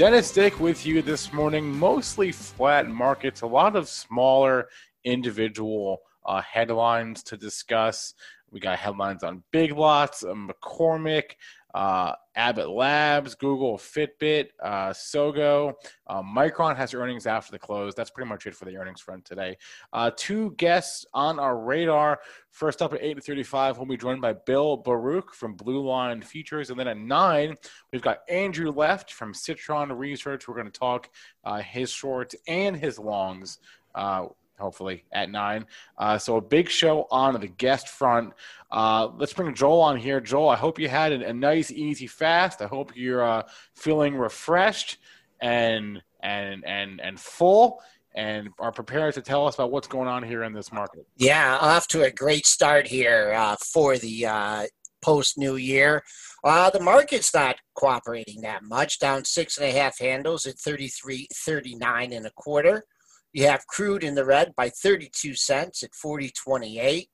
Dennis Dick with you this morning. Mostly flat markets, a lot of smaller individual uh, headlines to discuss. We got headlines on Big Lots, uh, McCormick, uh, Abbott Labs, Google, Fitbit, uh, Sogo. Uh, Micron has earnings after the close. That's pretty much it for the earnings front today. Uh, two guests on our radar. First up at 8.35, we'll be joined by Bill Baruch from Blue Line Futures. And then at 9, we've got Andrew Left from Citron Research. We're going to talk uh, his shorts and his longs. Hopefully at nine. Uh, so a big show on the guest front. Uh, let's bring Joel on here. Joel, I hope you had a, a nice, easy fast. I hope you're uh, feeling refreshed and and and and full, and are prepared to tell us about what's going on here in this market. Yeah, off to a great start here uh, for the uh, post New Year. Uh, the market's not cooperating that much, down six and a half handles at 33.39 and a quarter. You have crude in the red by 32 cents at 40.28.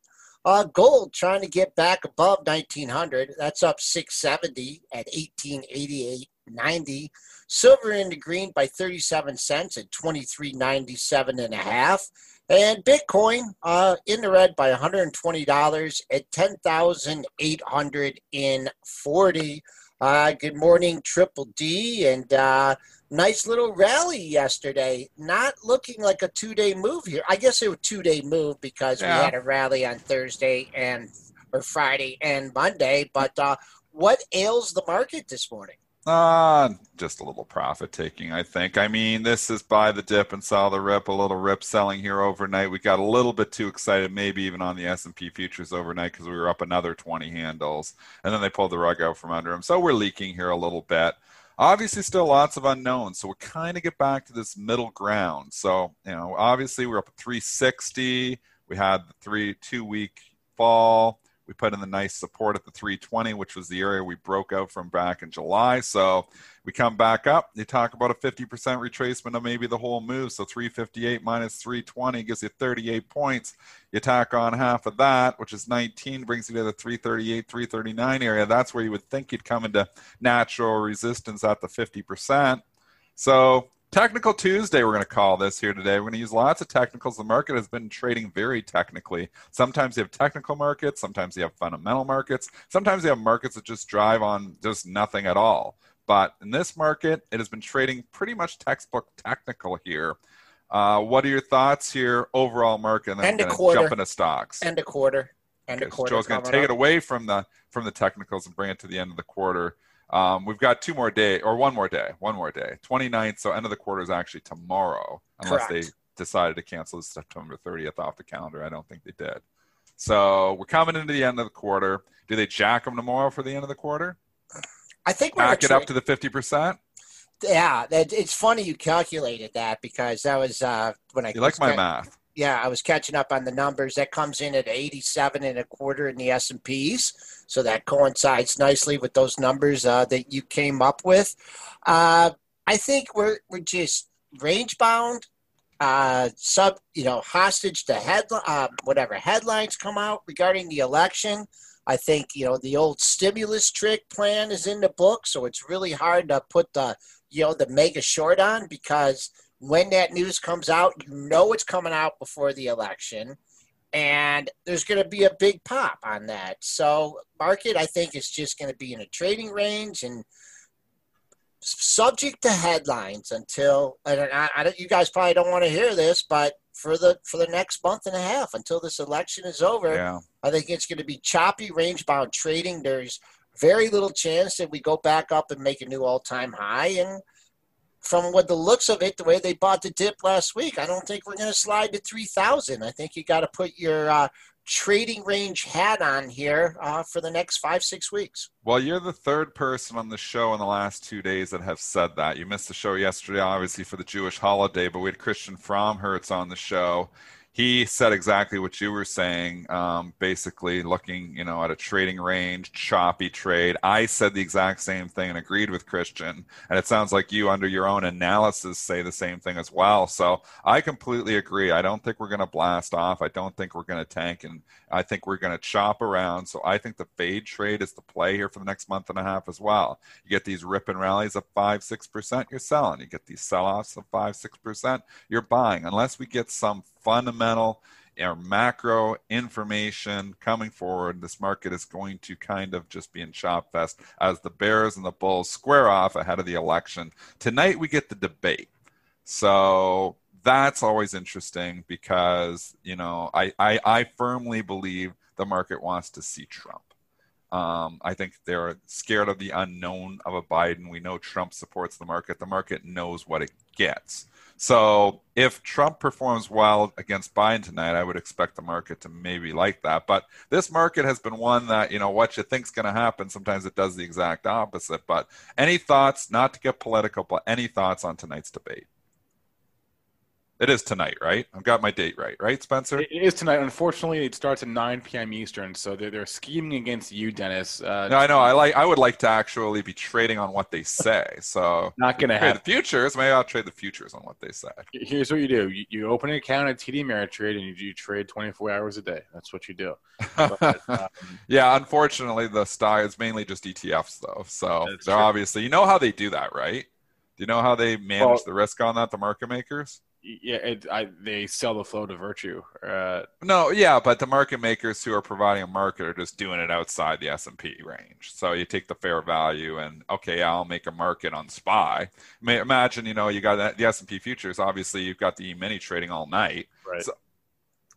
Uh, gold trying to get back above 1900. That's up 670 at 1888.90. Silver in the green by 37 cents at 23.97 and a half. And Bitcoin uh, in the red by $120 at 10,840. Uh, good morning, Triple D. And uh, nice little rally yesterday. Not looking like a two day move here. I guess it was two day move because Yeah. we had a rally on Thursday and or Friday and Monday. But uh, what ails the market this morning? Uh, just a little profit taking, I think. I mean, this is buy the dip and sell the rip, a little rip selling here overnight. We got a little bit too excited, maybe even on the S&P futures overnight because we were up another 20 handles, and then they pulled the rug out from under them. So we're leaking here a little bit. Obviously, still lots of unknowns, so we kind of get back to this middle ground. So, you know, obviously we're up at 360. We had the three two week fall. We put in the nice support at the 320, which was the area we broke out from back in July. So we come back up. You talk about a 50% retracement of maybe the whole move. So 358 minus 320 gives you 38 points. You tack on half of that, which is 19, brings you to the 338, 339 area. That's where you would think you'd come into natural resistance at the 50%. So Technical Tuesday, we're going to call this here today. We're going to use lots of technicals. The market has been trading very technically. Sometimes you have technical markets, sometimes you have fundamental markets, sometimes you have markets that just drive on just nothing at all. But in this market, it has been trading pretty much textbook technical here. Uh, what are your thoughts here, overall market? And then we're going to quarter. jump into stocks. And a quarter. End a Okay, so quarter. Joe's going to take it away from the from the technicals and bring it to the end of the quarter. Um, we've got two more day or one more day, one more day, 29th. So end of the quarter is actually tomorrow, unless Correct. they decided to cancel September 30th off the calendar. I don't think they did. So we're coming into the end of the quarter. Do they jack them tomorrow for the end of the quarter? I think we're Back it up to the 50%? Yeah, it's funny you calculated that because that was uh, when I You like my math? Yeah, I was catching up on the numbers. That comes in at 87 and a quarter in the S and P's, so that coincides nicely with those numbers uh, that you came up with. Uh, I think we're we're just range bound, uh, sub, you know, hostage to head, uh, whatever headlines come out regarding the election. I think you know the old stimulus trick plan is in the book, so it's really hard to put the you know the mega short on because when that news comes out, you know it's coming out before the election, and there's going to be a big pop on that. So market, I think, is just going to be in a trading range and subject to headlines until and I, I you guys probably don't want to hear this, but for the for the next month and a half until this election is over, Yeah. I think it's going to be choppy range bound trading. There's very little chance that we go back up and make a new all time high. And from what the looks of it, the way they bought the dip last week, I don't think we're going to slide to 3,000. I think you got to put your uh, trading range hat on here uh, for the next five, six weeks. Well, you're the third person on the show in the last two days that have said that. You missed the show yesterday, obviously, for the Jewish holiday, but we had Christian Fromhertz on the show. He said exactly what you were saying, um, basically looking, you know, at a trading range, choppy trade. I said the exact same thing and agreed with Christian. And it sounds like you, under your own analysis, say the same thing as well. So I completely agree. I don't think we're going to blast off. I don't think we're going to tank, and I think we're going to chop around. So I think the fade trade is the play here for the next month and a half as well. You get these rip and rallies of five, six percent, you're selling. You get these sell-offs of five, six percent, you're buying. Unless we get some fundamental or macro information coming forward, this market is going to kind of just be in chop fest as the Bears and the Bulls square off ahead of the election. Tonight we get the debate. So that's always interesting because, you know, I, I, I firmly believe the market wants to see Trump. Um, I think they're scared of the unknown of a Biden. We know Trump supports the market. The market knows what it gets. So if Trump performs well against Biden tonight, I would expect the market to maybe like that. But this market has been one that, you know, what you think's going to happen, sometimes it does the exact opposite. But any thoughts, not to get political, but any thoughts on tonight's debate? It is tonight, right? I've got my date right, right, Spencer? It is tonight. Unfortunately, it starts at 9 p.m. Eastern, so they're, they're scheming against you, Dennis. Uh, no, I know. I like. I would like to actually be trading on what they say. So not going to trade happen. the futures. Maybe I'll trade the futures on what they say. Here's what you do: you, you open an account at TD Ameritrade, and you, you trade 24 hours a day. That's what you do. But, um, yeah, unfortunately, the stock is mainly just ETFs, though. So they're true. obviously, you know how they do that, right? Do you know how they manage Well- the risk on that? The market makers. Yeah, it, I, they sell the flow to Virtu. Uh, No, yeah, but the market makers who are providing a market are just doing it outside the S and P range. So you take the fair value and okay, I'll make a market on SPY. Ma- Imagine, you know, you got the S and P futures. Obviously, you've got the E-mini trading all night. right. So-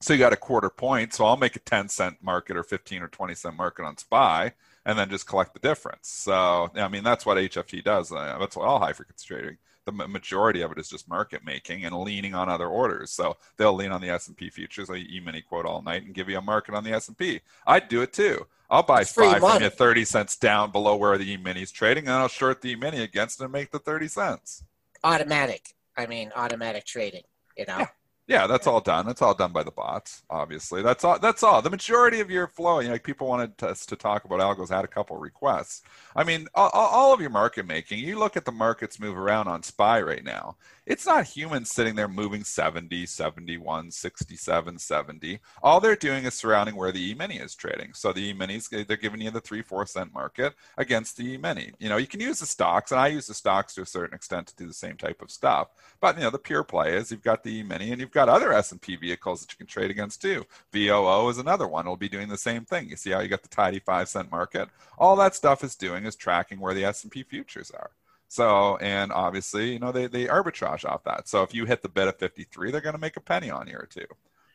So you got a quarter point. So I'll make a 10 cent market or 15 or 20 cent market on SPY and then just collect the difference. So, I mean, that's what HFT does. Uh, That's what all high frequency trading. The majority of it is just market making and leaning on other orders. So they'll lean on the S&P futures, like E-mini quote all night and give you a market on the S&P. I'd do it too. I'll buy It's SPY from you 30 cents down below where the E-mini is trading and I'll short the E-mini against it and make the 30 cents. Automatic. I mean, automatic trading. You know. Yeah, that's all done. That's all done by the bots, obviously. That's all. That's all. The majority of your flow, you know, like people wanted us to talk about algos. Had a couple requests. I mean, all, all of your market making. You look at the markets move around on SPY right now. It's not humans sitting there moving 70, 71, 67, 70. All they're doing is surrounding where the E-mini is trading. So the E-minis, they're giving you the three, four cent market against the E-mini. You know, you can use the stocks, and I use the stocks to a certain extent to do the same type of stuff. But you know, the pure play is you've got the E-mini, and you've got other S&P vehicles that you can trade against too. VOO is another one. It'll be doing the same thing. You see how you got the tidy five cent market. All that stuff is doing is tracking where the S&P futures are. So, and obviously, you know, they, they arbitrage off that. So if you hit the bid of 53, they're going to make a penny on you or two.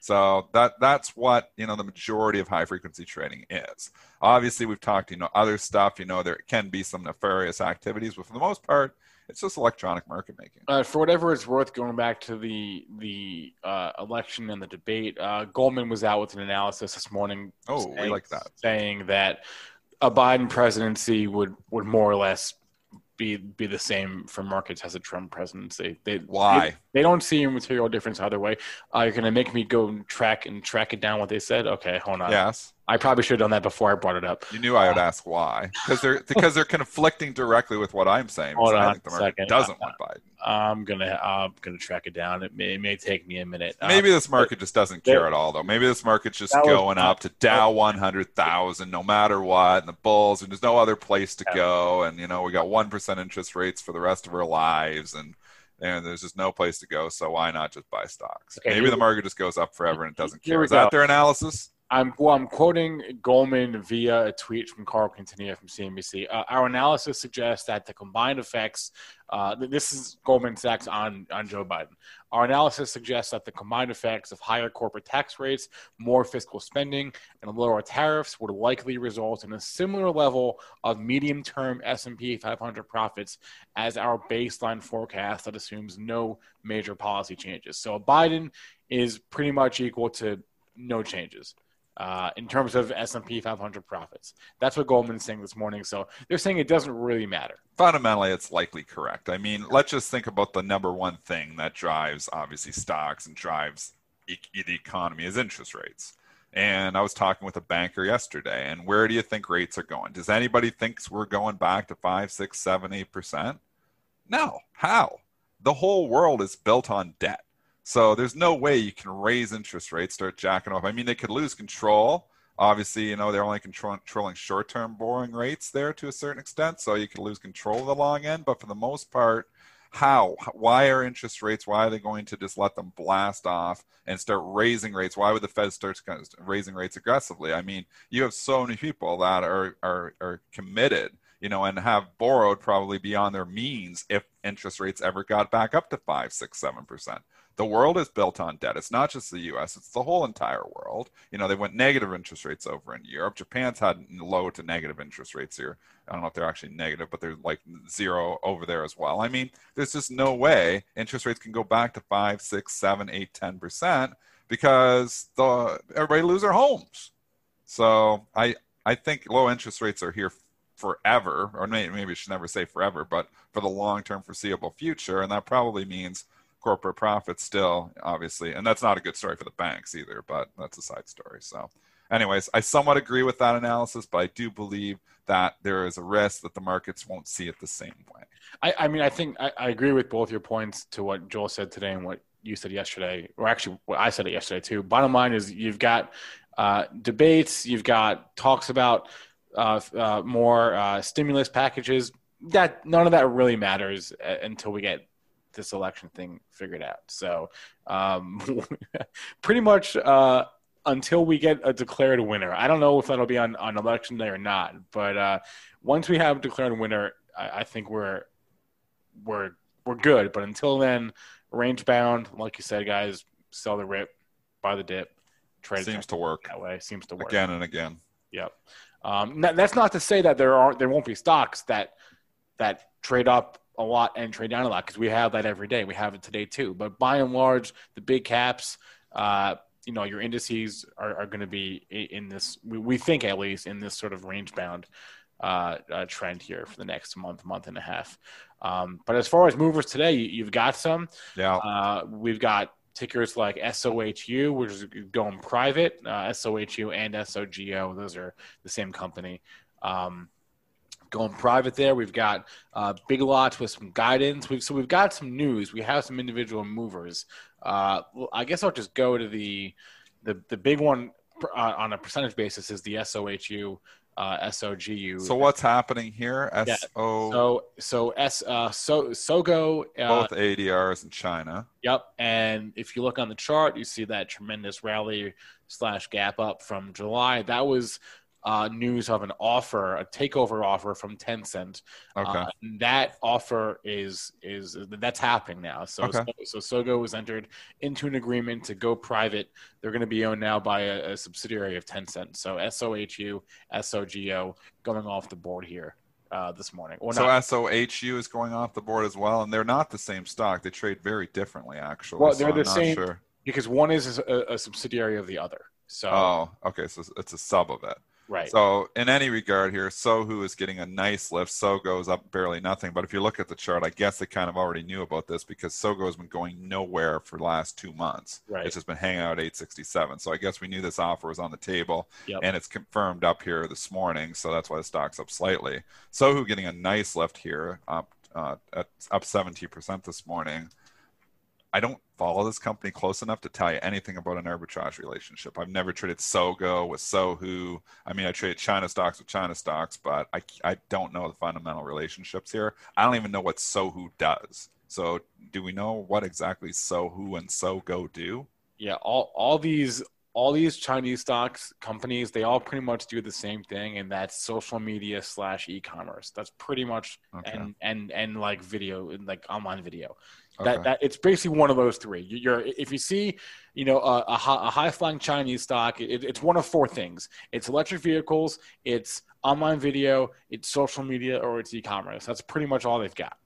So that that's what you know the majority of high frequency trading is. Obviously, we've talked you know other stuff. You know there can be some nefarious activities, but for the most part, it's just electronic market making. Uh, for whatever it's worth, going back to the the uh, election and the debate, uh, Goldman was out with an analysis this morning. Oh, we saying- like that. saying that a Biden presidency would would more or less be be the same for markets as a Trump presidency. They why they, they don't see a material difference either way. Uh, you're gonna make me go track and track it down what they said. Okay, hold on. Yes. I probably should have done that before I brought it up. You knew I would ask why because they're because they're conflicting directly with what I'm saying. Hold on think the market doesn't want Biden. I'm gonna I'm gonna track it down. It may, it may take me a minute. Uh, Maybe this market just doesn't there- care at all, though. Maybe this market's just That was- going up to Dow 100,000 no matter what, and the bulls, and there's no other place to Yeah. go. And, you know, we got 1% interest rates for the rest of our lives, and, and there's just no place to go. So why not just buy stocks? Okay, Maybe the market just goes up forever and it doesn't care. Is that their analysis? I'm well. I'm quoting Goldman via a tweet from Carl Quintanilla from CNBC. Uh, our analysis suggests that the combined effects. Uh, this is Goldman Sachs on on Joe Biden. Our analysis suggests that the combined effects of higher corporate tax rates, more fiscal spending, and lower tariffs would likely result in a similar level of medium-term S&P 500 profits as our baseline forecast that assumes no major policy changes. So Biden is pretty much equal to no changes uh, in terms of S&P 500 profits. That's what Goldman's saying this morning. So they're saying it doesn't really matter. fundamentally it's likely correct. I mean, let's just think about the number one thing that drives obviously stocks and drives e- the economy is interest rates. And I was talking with a banker yesterday, and where do you think rates are going? Does anybody thinks we're going back to five, six, seven, eight percent? No. How? The whole world is built on debt. So there's no way you can raise interest rates, start jacking off. I mean, they could lose control. Obviously, you know, they're only controlling short term borrowing rates there to a certain extent. So you could lose control of the long end. But for the most part, how? Why are interest rates? Why are they going to just let them blast off and start raising rates? Why would the Fed start raising rates aggressively? I mean, you have so many people that are, are, are committed you know, and have borrowed probably beyond their means if interest rates ever got back up to five, six, seven percent. The world is built on debt. It's not just the U.S. It's the whole entire world. You know, they went negative interest rates over in Europe. Japan's had low to negative interest rates here. I don't know if they're actually negative, but they're like zero over there as well. I mean, there's just no way interest rates can go back to five, six, seven, eight, ten percent because the everybody lose their homes. So I I think low interest rates are here forever, or maybe, I should never say forever, but for the long term foreseeable future. And that probably means corporate profits still, obviously. And that's not a good story for the banks either, but that's a side story. So, anyways, I somewhat agree with that analysis, but I do believe that there is a risk that the markets won't see it the same way. I, I mean, I think I, I agree with both your points to what Joel said today and what you said yesterday, or actually what I said it yesterday too. Bottom line is you've got uh, debates, you've got talks about uh, uh, more uh, stimulus packages. That none of that really matters uh, until we get this election thing figured out. So, um, pretty much uh, until we get a declared winner. I don't know if that'll be on, on election day or not, but uh, once we have a declared winner, I, I think we're we're we're good. But until then, range bound, like you said, guys, sell the rip, buy the dip, trade Seems to work that way. Seems to work again and again. Yep. Um, that's not to say that there aren't there won't be stocks that that trade up a lot and trade down a lot because we have that every day. We have it today too. But by and large, the big caps, uh, you know, your indices are, are going to be in this. We, we think at least in this sort of range bound uh, uh, trend here for the next month, month and a half. Um, but as far as movers today, you, you've got some. Yeah. Uh, we've got tickers like SOHU, which is going private, uh, SOHU and SOGO. Those are the same company. Um, going private there. We've got uh, Big Lots with some guidance. We've, so we've got some news. We have some individual movers. Uh, I guess I'll just go to the the, the big one uh, on a percentage basis is the SOHU, uh, SOGU. So what's happening here? Yeah. SO so so S uh, so Sogo uh, both ADRs in China. Yep. And if you look on the chart, you see that tremendous rally slash gap up from July. That was uh, news of an offer, a takeover offer from Tencent. Okay. Uh, that offer is is that's happening now. So Okay. so, Sogo was entered into an agreement to go private. They're going to be owned now by a, a subsidiary of Tencent. So SOHU, SOGO going off the board here uh, this morning. Or so not. SOHU is going off the board as well, and they're not the same stock. They trade very differently, actually. Well, they're I'm the same- Sure. because one is a, a subsidiary of the other. So Oh, okay. So it's a sub of it. Right. So in any regard here, Sohu is getting a nice lift. Sogo's up barely nothing. But if you look at the chart, I guess they kind of already knew about this because Sogo has been going nowhere for the last two months. Right. It's just been hanging out at 867. So I guess we knew this offer was on the table, Yep. and it's confirmed up here this morning. So that's why the stock's up slightly. Sohu getting a nice lift here, up uh, at, up 70% this morning. I don't follow this company close enough to tell you anything about an arbitrage relationship. I've never traded Sogo with Sohu. I mean, I trade China stocks with China stocks, but I, I don't know the fundamental relationships here. I don't even know what Sohu does. So, do we know what exactly Sohu and Sogo do? Yeah, all all these all these Chinese stocks companies, they all pretty much do the same thing, and that's social media slash e-commerce. That's pretty much Okay. and and and like video, like online video. Okay. That that it's basically one of those three. You- You're if you see, you know, a, a, hi- a high flying Chinese stock, it, it's one of four things. It's electric vehicles, it's online video, it's social media, or it's e-commerce. That's pretty much all they've got.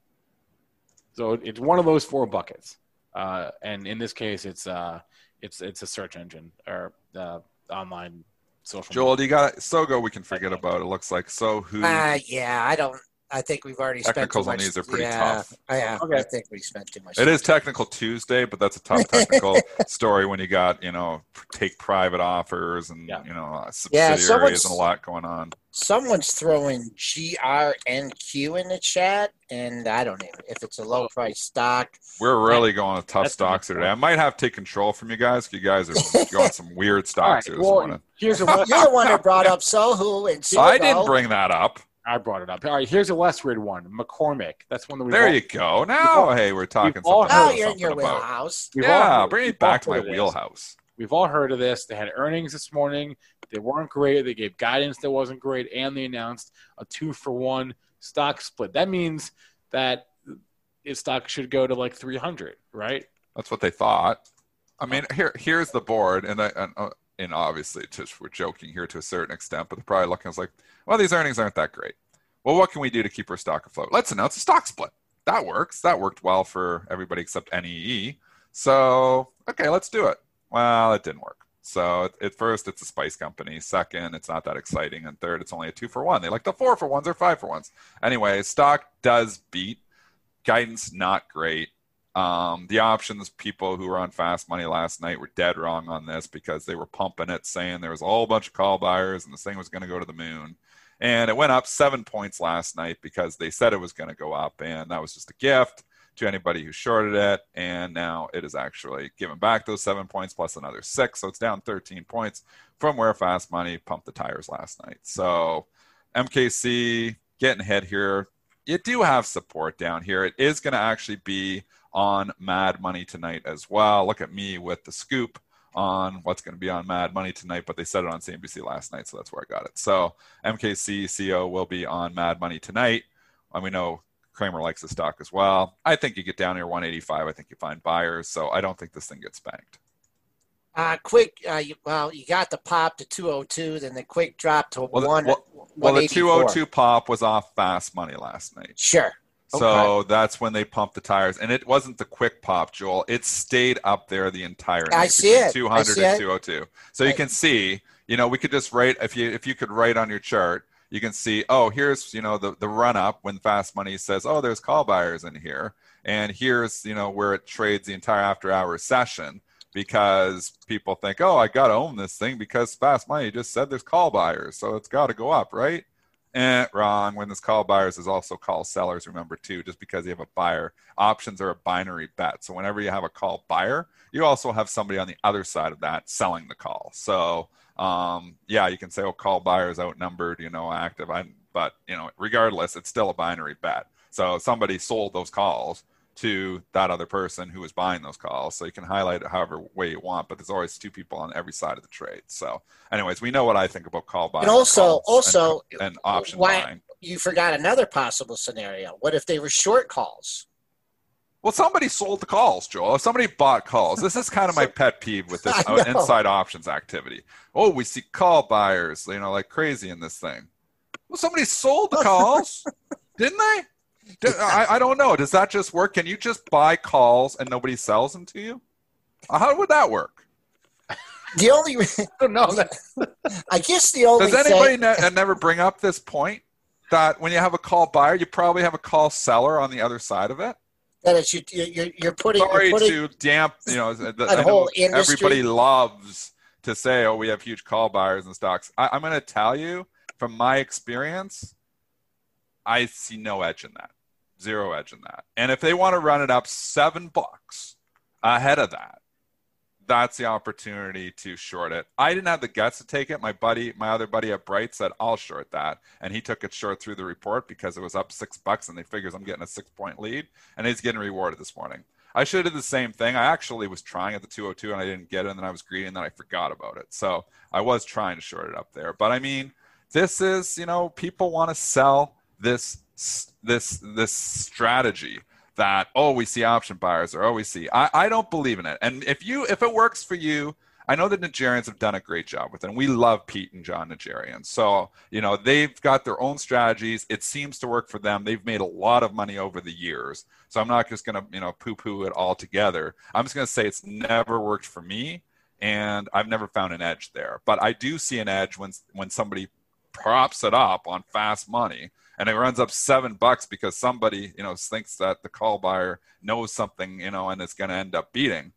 So it's one of those four buckets. Uh, and in this case, it's uh, it's it's a search engine or uh, online social. Joel, do you got Sogo? We can forget about. It looks like Sohu. Uh, yeah, I don't. I think we've already spent too Technicals on much. these are pretty yeah, tough. Yeah, Okay. I think we spent too much. It time. is technical Tuesday, but that's a tough technical story when you got you know take private offers and Yeah. you know uh, subsidiaries someone's- and a lot going on. Someone's throwing GRNQ in the chat, and I don't even if it's a low price stock. We're really going with tough stocks good here today. I might have to take control from you guys. 'cause You guys are going some weird stocks right. here this Well, morning. here's a less, You're the one that brought up Sohu and Sogo. I didn't bring that up. I brought it up. All right, here's a less weird one. McCormick. That's one that we. There you go. Now, hey, we're talking all something, Oh, you're in your about. wheelhouse. We've Yeah, heard- bring it back to my heard this. wheelhouse. We've all heard of this. They had earnings this morning. They weren't great. They gave guidance that wasn't great, and they announced a two for one stock split. That means that its stock should go to like 300, right? That's what they thought. I mean, here here's the board, and I, and, uh, and obviously, just we're joking here to a certain extent, but they're probably looking. It's like, well, these earnings aren't that great. Well, what can we do to keep our stock afloat? Let's announce a stock split. That works. That worked well for everybody except NEE. So, okay, let's do it. Well, it didn't work. So, at first, it's a spice company. Second, it's not that exciting. And third, it's only a two for one. They like the four for ones or five for ones. Anyway, stock does beat. Guidance, not great. Um, the options people who were on fast money last night were dead wrong on this because they were pumping it, saying there was a whole bunch of call buyers and this thing was going to go to the moon. And it went up seven points last night because they said it was going to go up, and that was just a gift to anybody who shorted it. And now it is actually given back those seven points plus another six, so it's down 13 points from where fast money pumped the tires last night. So MKC getting hit here. You do have support down here. It is going to actually be on Mad Money tonight as well. Look at me with the scoop on what's going to be on Mad Money tonight, but they said it on CNBC last night, so that's where I got it. So MKC CO will be on Mad Money tonight. And we know Cramer likes the stock as well. I think you get down here 185. I think you find buyers, so I don't think this thing gets banked. Uh, quick. Uh, you, well, you got the pop to 202, then the quick drop to Well, one. well- Well, the 202 pop was off fast money last night. Sure. So that's when they pumped the tires, and it wasn't the quick pop, Joel. It stayed up there the entire night. I see it. 200 see and it. 202. So you can see, you know, we could just write if you if you could write on your chart, you can see, oh, here's you know the the run up when fast money says, oh, there's call buyers in here, and here's you know where it trades the entire after hour session because people think, oh, I got to own this thing because fast money just said there's call buyers, so it's got to go up, right? Eh, wrong. When this call buyers is also call sellers, remember too, just because you have a buyer, options are a binary bet. So whenever you have a call buyer, you also have somebody on the other side of that selling the call. So um, yeah, you can say, oh, call buyers outnumbered, you know, active. I, but you know, regardless, it's still a binary bet. So somebody sold those calls to that other person who was buying those calls. So you can highlight it however way you want, but there's always two people on every side of the trade. So, anyways, we know what I think about call buying. And also, calls and- also, and, option why- buying. you forgot another possible scenario. What if they were short calls? Well, somebody sold the calls, Joel. If somebody bought calls, this is kind of my pet peeve with this uh, inside options activity. Oh, we see call buyers, you know, like crazy in this thing. Well, somebody sold the calls, didn't they? Did- I, I don't know. Does that just work? Can you just buy calls and nobody sells them to you? Uh, How would that work? The only I don't know. I guess the only Does anybody thing, ne- uh, never bring up this point that when you have a call buyer, you probably have a call seller on the other side of it? that it's you, you're, you're putting, Sorry you're putting to damp, you know, the, That I know whole industry. everybody loves to say, "Oh, we have huge call buyers and stocks." I, I'm going to tell you from my experience, I see no edge in that, zero edge in that. And if they want to run it up seven bucks ahead of that, that's the opportunity to short it. I didn't have the guts to take it. My buddy, my other buddy at Bright said, I'll short that. And he took it short through the report because it was up six bucks and they figures I'm getting a six point lead and he's getting rewarded this morning. I should have did the same thing. I actually was trying at the 202 and I didn't get it and then I was greedy and then I forgot about it. So I was trying to short it up there. But I mean, this is, you know, people want to sell this this this strategy that oh we see option buyers or oh we see I, I don't believe in it. And if you if it works for you i know the Najarians have done a great job with it and we love pete and Jon Najarian so you know they've got their own strategies. It seems to work for them. They've made a lot of money over the years. So i'm not just going to you know poo poo it all together. I'm just going to say it's never worked for me and i've never found an edge there. But i do see an edge when when somebody props it up on fast money and it runs up seven bucks because somebody you know thinks that the call buyer knows something you know and it's going to end up beating.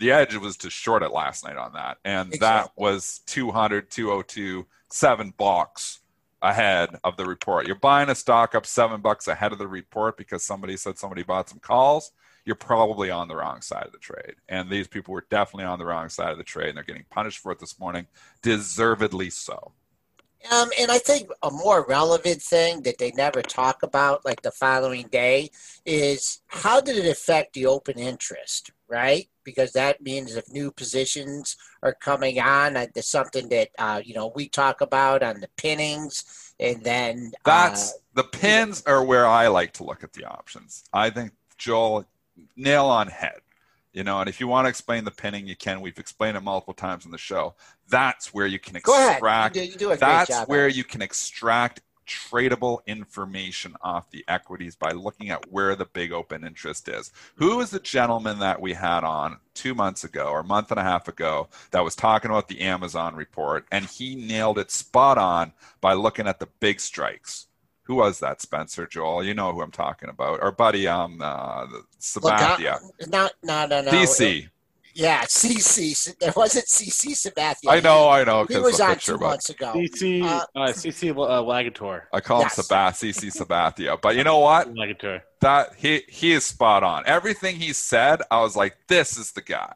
The edge was to short it last night on that and that was 200 202 seven bucks ahead of the report. You're buying a stock up seven bucks ahead of the report because somebody said somebody bought some calls you're probably on the wrong side of the trade. And these people were definitely on the wrong side of the trade and they're getting punished for it this morning. Deservedly so Um, and I think a more relevant thing that they never talk about, like the following day, is how did it affect the open interest, right? Because that means if new positions are coming on, that's something that uh, you know we talk about on the pinnings, and then That's uh, the pins are where I like to look at the options. I think Joel nail on head. You know, and if you want to explain the pinning, you can. We've explained it multiple times in the show. That's where you can go ahead. extract. You do, you do a great That's job. where Alex. you can extract tradable information off the equities by looking at where the big open interest is. Who is the gentleman that we had on two months ago or a month and a half ago that was talking about the Amazon report and he nailed it spot on by looking at the big strikes? Who was that, Spencer Joel? You know who I'm talking about. Our buddy, um, uh, Look out- Sabathia. No, no, no, no. DC. Yeah, CC. There wasn't CC Sabathia. I know, I know. He was on picture, two months ago. CC, Uh, uh, CC uh, Lagator. I call him Yes. Sabath, CC Sabathia. But you know what? Lagator. that he he is spot on. Everything he said, I was like, this is the guy.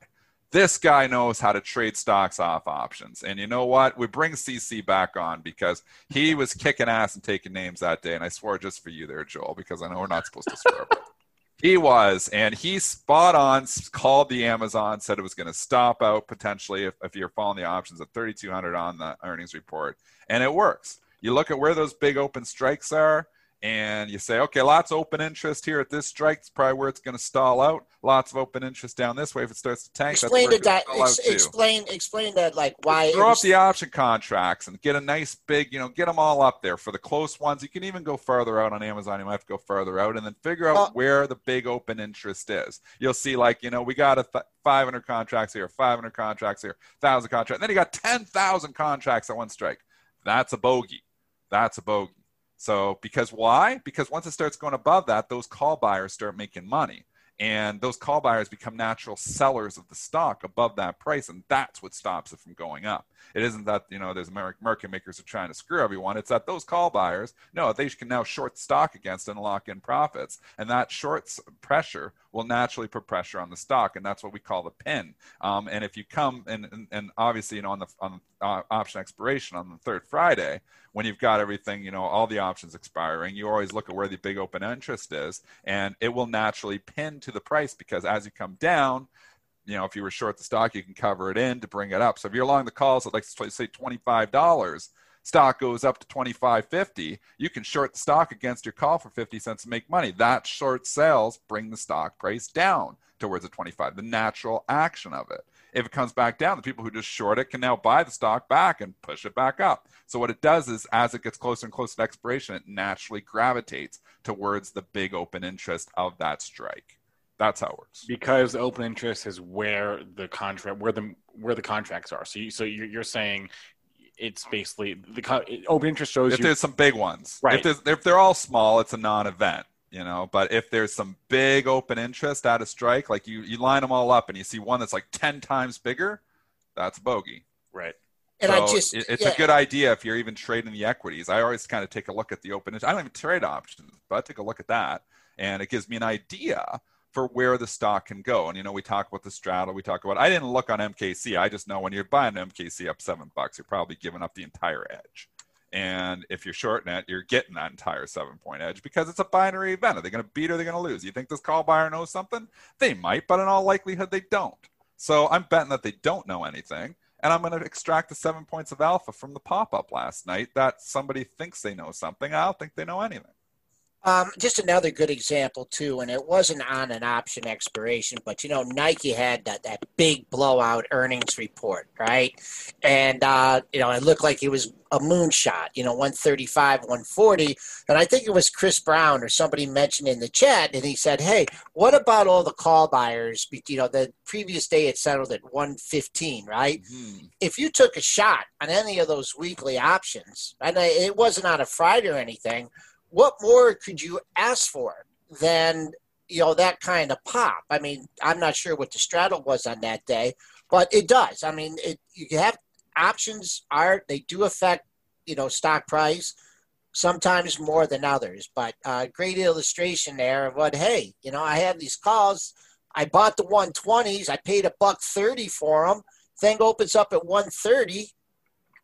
This guy knows how to trade stocks off options. And you know what? We bring CC back on because he was kicking ass and taking names that day. And I swore just for you there, Joel, because I know we're not supposed to swear. but he was, and he spot on called the Amazon, said it was going to stop out potentially if, if you're following the options at 3,200 on the earnings report. And it works. You look at where those big open strikes are, and you say, okay, lots of open interest here at this strike. It's probably where it's going to stall out. Lots of open interest down this way. If it starts to tank, Explain that's where it's di- gonna ex- out too. explain explain that like why Throw up the option contracts and get a nice big, you know, get them all up there for the close ones. You can even go further out on Amazon. You might have to go further out and then figure out Well- where the big open interest is. You'll see, like, you know, we got a th- 500 contracts here, 500 contracts here, 1,000 contracts. And Then you got 10,000 contracts at one strike. That's a bogey. That's a bogey. So, because why? Because once it starts going above that, those call buyers start making money. And those call buyers become natural sellers of the stock above that price. And that's what stops it from going up. It isn't that, you know, there's American market makers are trying to screw everyone. It's that those call buyers, no, they can now short stock against and lock in profits. And that short pressure will naturally put pressure on the stock. And that's what we call the pin. Um, and if you come and, and, and obviously, you know, on the, on option expiration on the third Friday, when you've got everything, you know, all the options expiring, you always look at where the big open interest is, and it will naturally pin to the price because as you come down, you know, if you were short the stock, you can cover it in to bring it up. So if you're along the calls at like say twenty five dollars, stock goes up to twenty five fifty, you can short the stock against your call for fifty cents to make money. That short sales bring the stock price down towards the twenty five. The natural action of it. If it comes back down, the people who just short it can now buy the stock back and push it back up. So what it does is, as it gets closer and closer to expiration, it naturally gravitates towards the big open interest of that strike. That's how it works. Because the open interest is where the contract, where the where the contracts are. So you, so you're, you're saying it's basically the open interest shows if you, there's some big ones. Right. If, if they're all small, it's a non-event. You know, but if there's some big open interest at a strike, like you you line them all up and you see one that's like ten times bigger, that's bogey. right. And so I just, it- it's yeah, a good idea if you're even trading the equities. I always kind of take a look at the open. I don't even trade options, but I take a look at that, and it gives me an idea for where the stock can go. And you know, we talk about the straddle. We talk about. I didn't look on MKC. I just know when you're buying MKC up seven bucks, you're probably giving up the entire edge. And if you're shorting it, you're getting that entire seven point edge because it's a binary event. Are they going to beat or are they going to lose? You think this call buyer knows something? They might, but in all likelihood, they don't. So I'm betting that they don't know anything. And I'm going to extract the seven points of alpha from the pop up last night that somebody thinks they know something. I don't think they know anything. Um, just another good example too, and it wasn't on an option expiration, but you know Nike had that, that big blowout earnings report, right? And uh, you know it looked like it was a moonshot, you know, 135, 140. And I think it was Chris Brown or somebody mentioned in the chat, and he said, "Hey, what about all the call buyers? You know, the previous day it settled at 115, right? if you took a shot on any of those weekly options, and it wasn't on a Friday or anything, what more could you ask for than you know that kind of pop? I mean, I'm not sure what the straddle was on that day, but it does. I mean, it, you have options are they do affect you know stock price sometimes more than others but uh, great illustration there of what hey you know i have these calls i bought the 120s i paid a buck 30 for them thing opens up at 130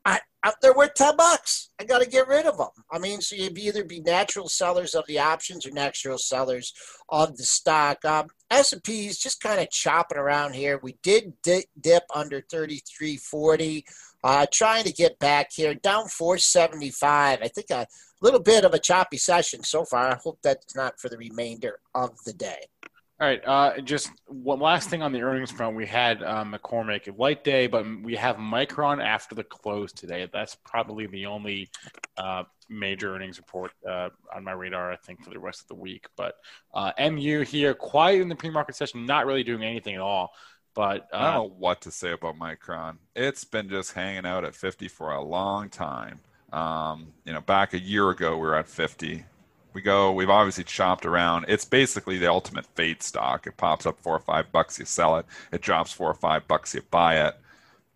I, I they're worth 10 bucks. I got to get rid of them i mean so you'd either be natural sellers of the options or natural sellers of the stock. Um, s&p is just kind of chopping around here. We did di- dip under 3340 uh, trying to get back here down 475 i think a little bit of a choppy session so far. I hope that's not for the remainder of the day All right. Uh, just one last thing on the earnings front. We had um, McCormick, light day, but we have Micron after the close today. That's probably the only uh, major earnings report uh, on my radar, I think, for the rest of the week. But uh, MU here, quiet in the pre-market session, not really doing anything at all. But I don't uh, know what to say about Micron. It's been just hanging out at 50 for a long time. Um, you know, back a year ago, we were at 50. We go, we've obviously chopped around. It's basically the ultimate fade stock. It pops up four or five bucks, you sell it. It drops four or five bucks, you buy it.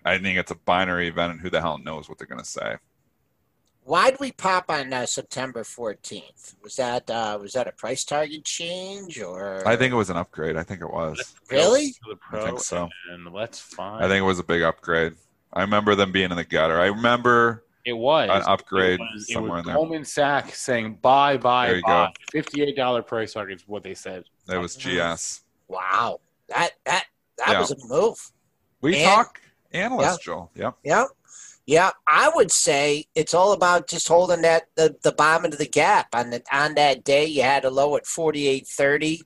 I think it's a binary event, and who the hell knows what they're going to say. why did we pop on uh, september 14th was that uh, was that a price target change or I think it was an upgrade. I think it was. really the I pro, think so. and let's find. I think it was a big upgrade. I remember them being in the gutter. I remember it was an upgrade It was, it somewhere was there. Goldman Sachs saying buy, buy, There you buy. go. Fifty-eight dollar price target is what they said. it was GS. wow that that that Yeah. was a move We And- talk analyst, Joel. Yep. Yeah. Yeah, I would say it's all about just holding that the, the bottom of the gap. On the on that day you had a low at forty eight thirty.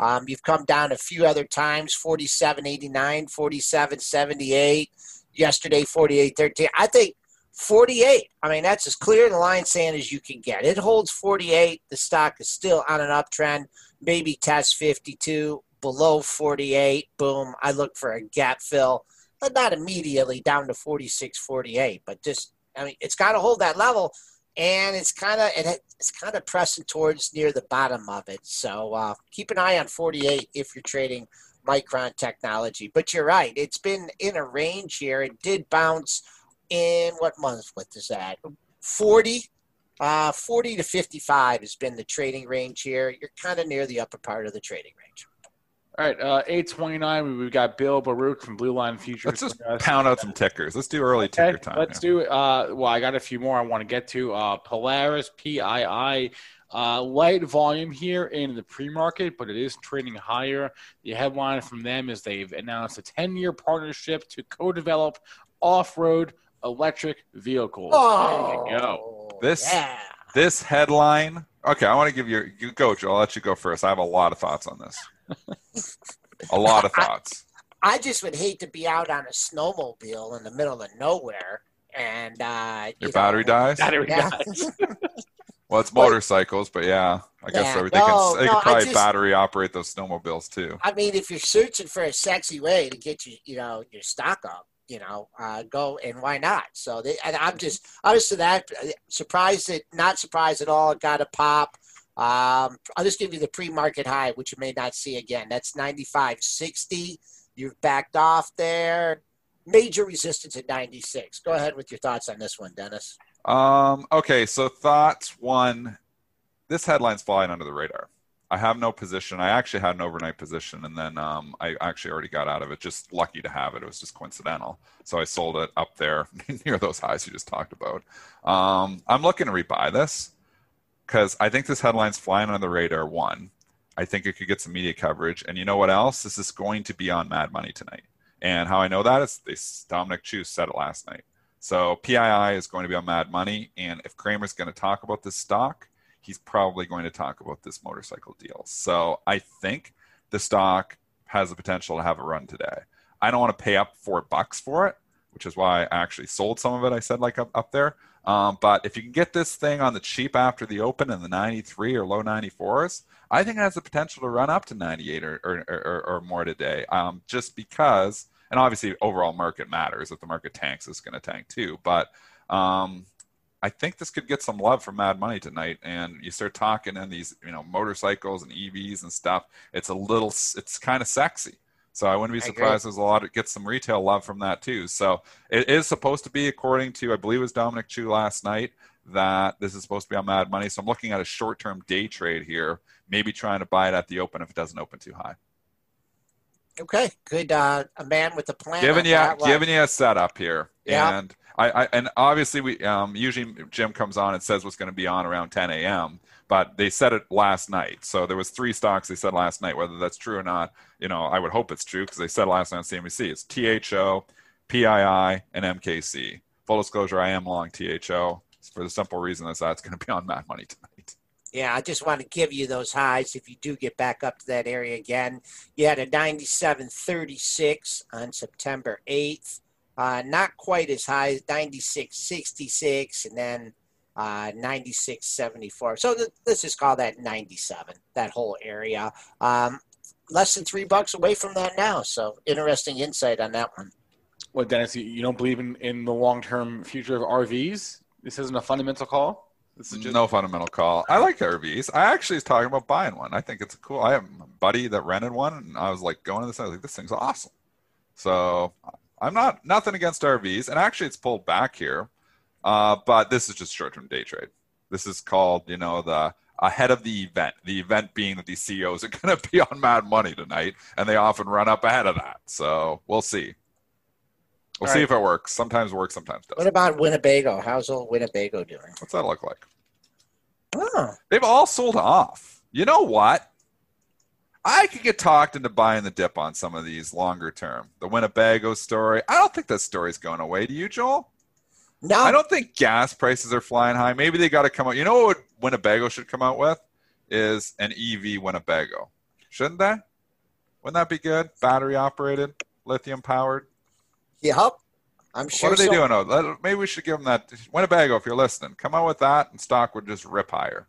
Um, you've come down a few other times, 47.89, 47.78, yesterday 48.13. I think 48, I mean, that's as clear the line sand as you can get. It holds 48. The stock is still on an uptrend, maybe test 52, below 48. Boom. I look for a gap fill but not immediately down to 46 48 but just i mean it's got to hold that level and it's kind of it, it's kind of pressing towards near the bottom of it so uh, keep an eye on 48 if you're trading micron technology but you're right it's been in a range here it did bounce in what month what is that 40 uh, 40 to 55 has been the trading range here you're kind of near the upper part of the trading range All right, uh, eight twenty-nine. We've got Bill Baruch from Blue Line Futures. Let's just pound out some tickers. Let's do early Okay, ticker time. let's here. do. Uh, well, I got a few more I want to get to. Uh, Polaris PII, uh, light volume here in the pre-market, but it is trading higher. The headline from them is they've announced a 10-year partnership to co-develop off-road electric vehicles. oh there you go. This- yeah This headline. Okay, I want to give you. You go, Joe. I'll let you go first. I have a lot of thoughts on this. a lot of thoughts. I just would hate to be out on a snowmobile in the middle of nowhere and uh, Your you battery know, dies. Battery Yeah. guys. Well, it's motorcycles, but yeah, I guess Yeah, they no, can they no, can probably just- battery operate those snowmobiles too. I mean, if you're searching for a sexy way to get you, you know, your stock up, you know, uh, go and why not? So they, and I'm just to that, uh, surprised that not surprised at all. It got a pop. Um, I'll just give you the pre-market high, which you may not see again. That's 95.60. You've backed off there. Major resistance at 96. Go ahead with your thoughts on this one, Dennis. Um, okay, so thoughts one, this headline's flying under the radar. I have no position. I actually had an overnight position, and then um, I actually already got out of it. Just lucky to have it. It was just coincidental. So I sold it up there near those highs you just talked about. Um, I'm looking to rebuy this because I think this headline's flying under the radar. One, I think it could get some media coverage, and you know what else? This is going to be on Mad Money tonight. And how I know that is they, Dominic Chu said it last night. So PII is going to be on Mad Money, and if Cramer's going to talk about this stock, he's probably going to talk about this motorcycle deal. So I think the stock has the potential to have a run today. I don't want to pay up four bucks for it, which is why I actually sold some of it. I said like up, up there. Um, but if you can get this thing on the cheap after the open in the 93 or low 94s, I think it has the potential to run up to 98 or, or, or, or more today. Um, just because, and obviously overall market matters. If the market tanks, it's going to tank too. But um, I think this could get some love from Mad Money tonight. And you start talking in these, you know, motorcycles and EVs and stuff. It's a little, it's kind of sexy. So I wouldn't be surprised there's a lot of get some retail love from that too. So it is supposed to be, according to I believe it was Dominic Chu last night, that this is supposed to be on Mad Money. So I'm looking at a short-term day trade here, maybe trying to buy it at the open if it doesn't open too high. Okay, good. Uh, a man with a plan. Giving you giving you a setup here, Yeah. and I, I and obviously we um, usually Jim comes on and says what's going to be on around 10 a.m. But they said it last night, so there was three stocks they said last night. Whether that's true or not, you know, I would hope it's true because they said last night on CNBC. It's THO, PII, and MKC. Full disclosure, I am long THO for the simple reason that that's going to be on Mad Money tonight. Yeah, I just want to give you those highs if you do get back up to that area again. You had a 97.36 on September 8th. Uh, not quite as high as 96.66 and then uh, 96.74. So th- let's just call that 97, that whole area. Um, less than three bucks away from that now. So interesting insight on that one. Well, Dennis? You, you don't believe in, in the long term future of RVs? This isn't a fundamental call. This is just no fundamental call. I like RVs. I actually was talking about buying one. I think it's cool. I have a buddy that rented one, and I was like going to this. I was like, this thing's awesome. So I'm not nothing against RVs, and actually it's pulled back here, uh, but this is just short-term day trade. This is called, you know, the ahead of the event. The event being that these CEOs are going to be on Mad Money tonight, and they often run up ahead of that. So we'll see. We'll All see right. if it works. Sometimes works, sometimes What doesn't. What about Winnebago? How's old Winnebago doing? What's that look like? Oh, They've all sold off. You know what? I could get talked into buying the dip on some of these longer term. The Winnebago story. I don't think that story's going away. Do you, Joel? no. I don't think gas prices are flying high. Maybe they got to come out. You know what Winnebago should come out with? Is an EV Winnebago. Shouldn't they? Wouldn't that be good? Battery operated, lithium powered. Yep. I'm sure. what are they so. doing? Oh, maybe we should give them that. Winnebago, if you're listening, come out with that, and stock would just rip higher.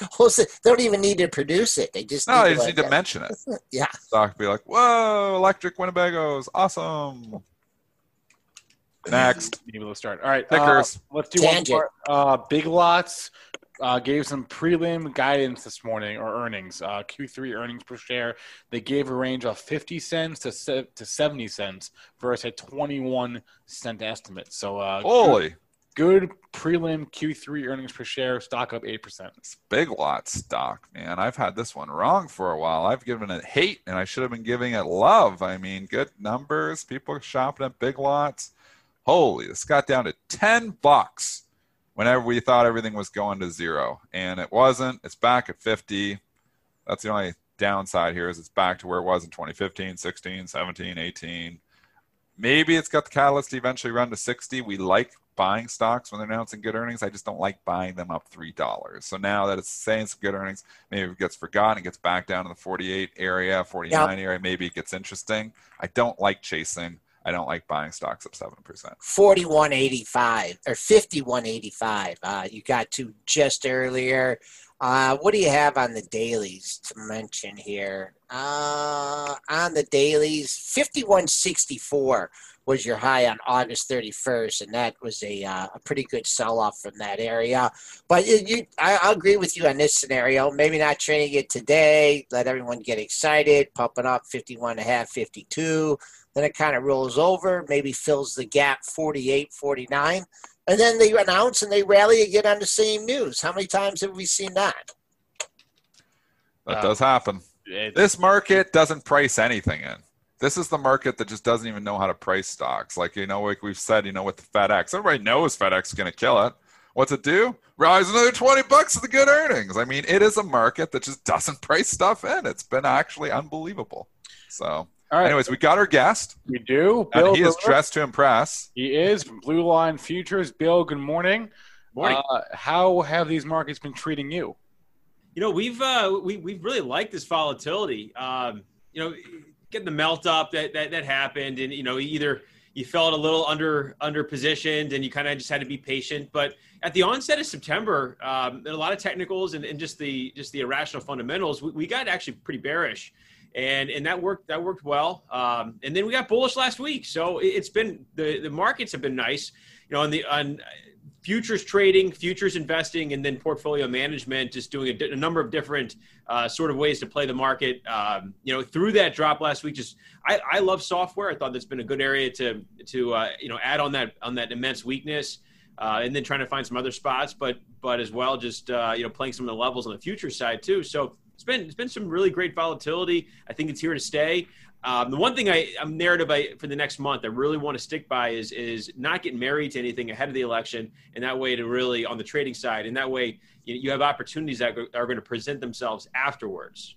Well, they don't even need to produce it. They just No, need they to, just like, need to mention it. Yeah. stock would be like, whoa, electric Winnebagos, awesome. Next, be able to start. All right, uh, let's do Tangent. one more. Uh, Big Lots uh, gave some prelim guidance this morning or earnings. Uh, Q3 earnings per share. They gave a range of 50 cents to se- to 70 cents versus a 21 cent estimate. So uh, holy, good, prelim Q3 earnings per share. Stock up eight percent. it's big lot stock, man. I've had this one wrong for a while. I've given it hate, and I should have been giving it love. I mean, good numbers. People shopping at big lots. Holy, this got down to 10 bucks whenever we thought everything was going to zero, and it wasn't. It's back at 50. That's the only downside here is it's back to where it was in 2015, 16, 17, 18. Maybe it's got the catalyst to eventually run to 60. We like buying stocks when they're announcing good earnings. I just don't like buying them up three dollars. So now that it's saying some good earnings, maybe it gets forgotten, it gets back down to the 48 area, 49 area. Maybe it gets interesting. I don't like chasing I don't like buying stocks up seven percent. Forty-one eighty-five or fifty-one eighty-five. Uh, you got to just earlier. Uh, what do you have on the dailies to mention here? Uh, on the dailies, fifty-one sixty-four was your high on August 31st, and that was a, uh, a pretty good sell off from that area. But you, you I, I'll agree with you on this scenario. Maybe not trading it today, let everyone get excited, pumping up 51 and a half, 52. Then it kind of rolls over, maybe fills the gap 48, 49. And then they announce and they rally again on the same news. How many times have we seen that? That uh, does happen. This market doesn't price anything in. This is the market that just doesn't even know how to price stocks. Like you know, like we've said, you know, with the FedEx, everybody knows FedEx is going to kill it. What's it do? Rise another twenty bucks to the good earnings. I mean, it is a market that just doesn't price stuff in. It's been actually unbelievable. So all right. Anyways, we got our guest. We do. Bill and he is dressed to impress. He is from Blue Line Futures. Bill, good morning. Morning. Uh, how have these markets been treating you? You know, we've uh, we we've really liked this volatility. Um, you know, getting the melt up that that that happened, and you know, either you felt a little under under positioned, and you kind of just had to be patient. But at the onset of September, um, a lot of technicals and, and just the just the irrational fundamentals, we, we got actually pretty bearish and and that worked that worked well. Um, and then we got bullish last week, so it, has been the the markets have been nice. You know, on the on futures trading, futures investing, and then portfolio management, just doing a, a number of different uh, sort of ways to play the market. Um, you know, through that drop last week, just I, I love software. I thought that's been a good area to to uh, you know add on that on that immense weakness. Uh, and then trying to find some other spots, but but as well, just uh, you know playing some of the levels on the future side too. So it's been it's been some really great volatility. I think it's here to stay. Um, the one thing I, I'm narrative I, for the next month I really want to stick by is is not getting married to anything ahead of the election, and that way to really on the trading side, and that way you, you have opportunities that are going to present themselves afterwards.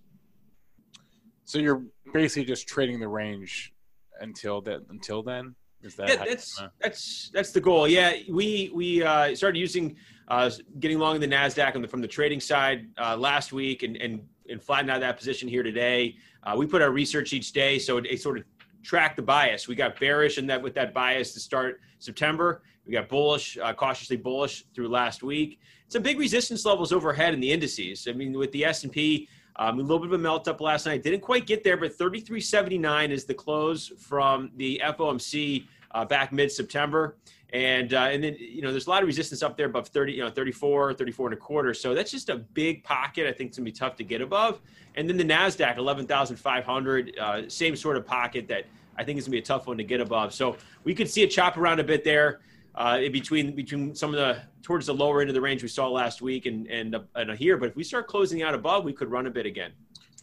So you're basically just trading the range until that until then. Is that yeah, that's that's that's the goal. Yeah, we we uh, started using uh, getting long in the Nasdaq the, from the trading side uh, last week, and and and flattened out that position here today. Uh, we put our research each day, so it, it sort of tracked the bias. We got bearish and that with that bias to start September. We got bullish, uh, cautiously bullish through last week. Some big resistance levels overhead in the indices. I mean, with the S and P. Um, a little bit of a melt up last night. Didn't quite get there, but 33.79 is the close from the FOMC uh, back mid September. And uh, and then you know there's a lot of resistance up there above 30 you know 34 34 and a quarter. So that's just a big pocket I think it's gonna be tough to get above. And then the Nasdaq 11,500 uh, same sort of pocket that I think is gonna be a tough one to get above. So we could see it chop around a bit there uh, between between some of the towards the lower end of the range we saw last week and and, and here. But if we start closing out above we could run a bit again.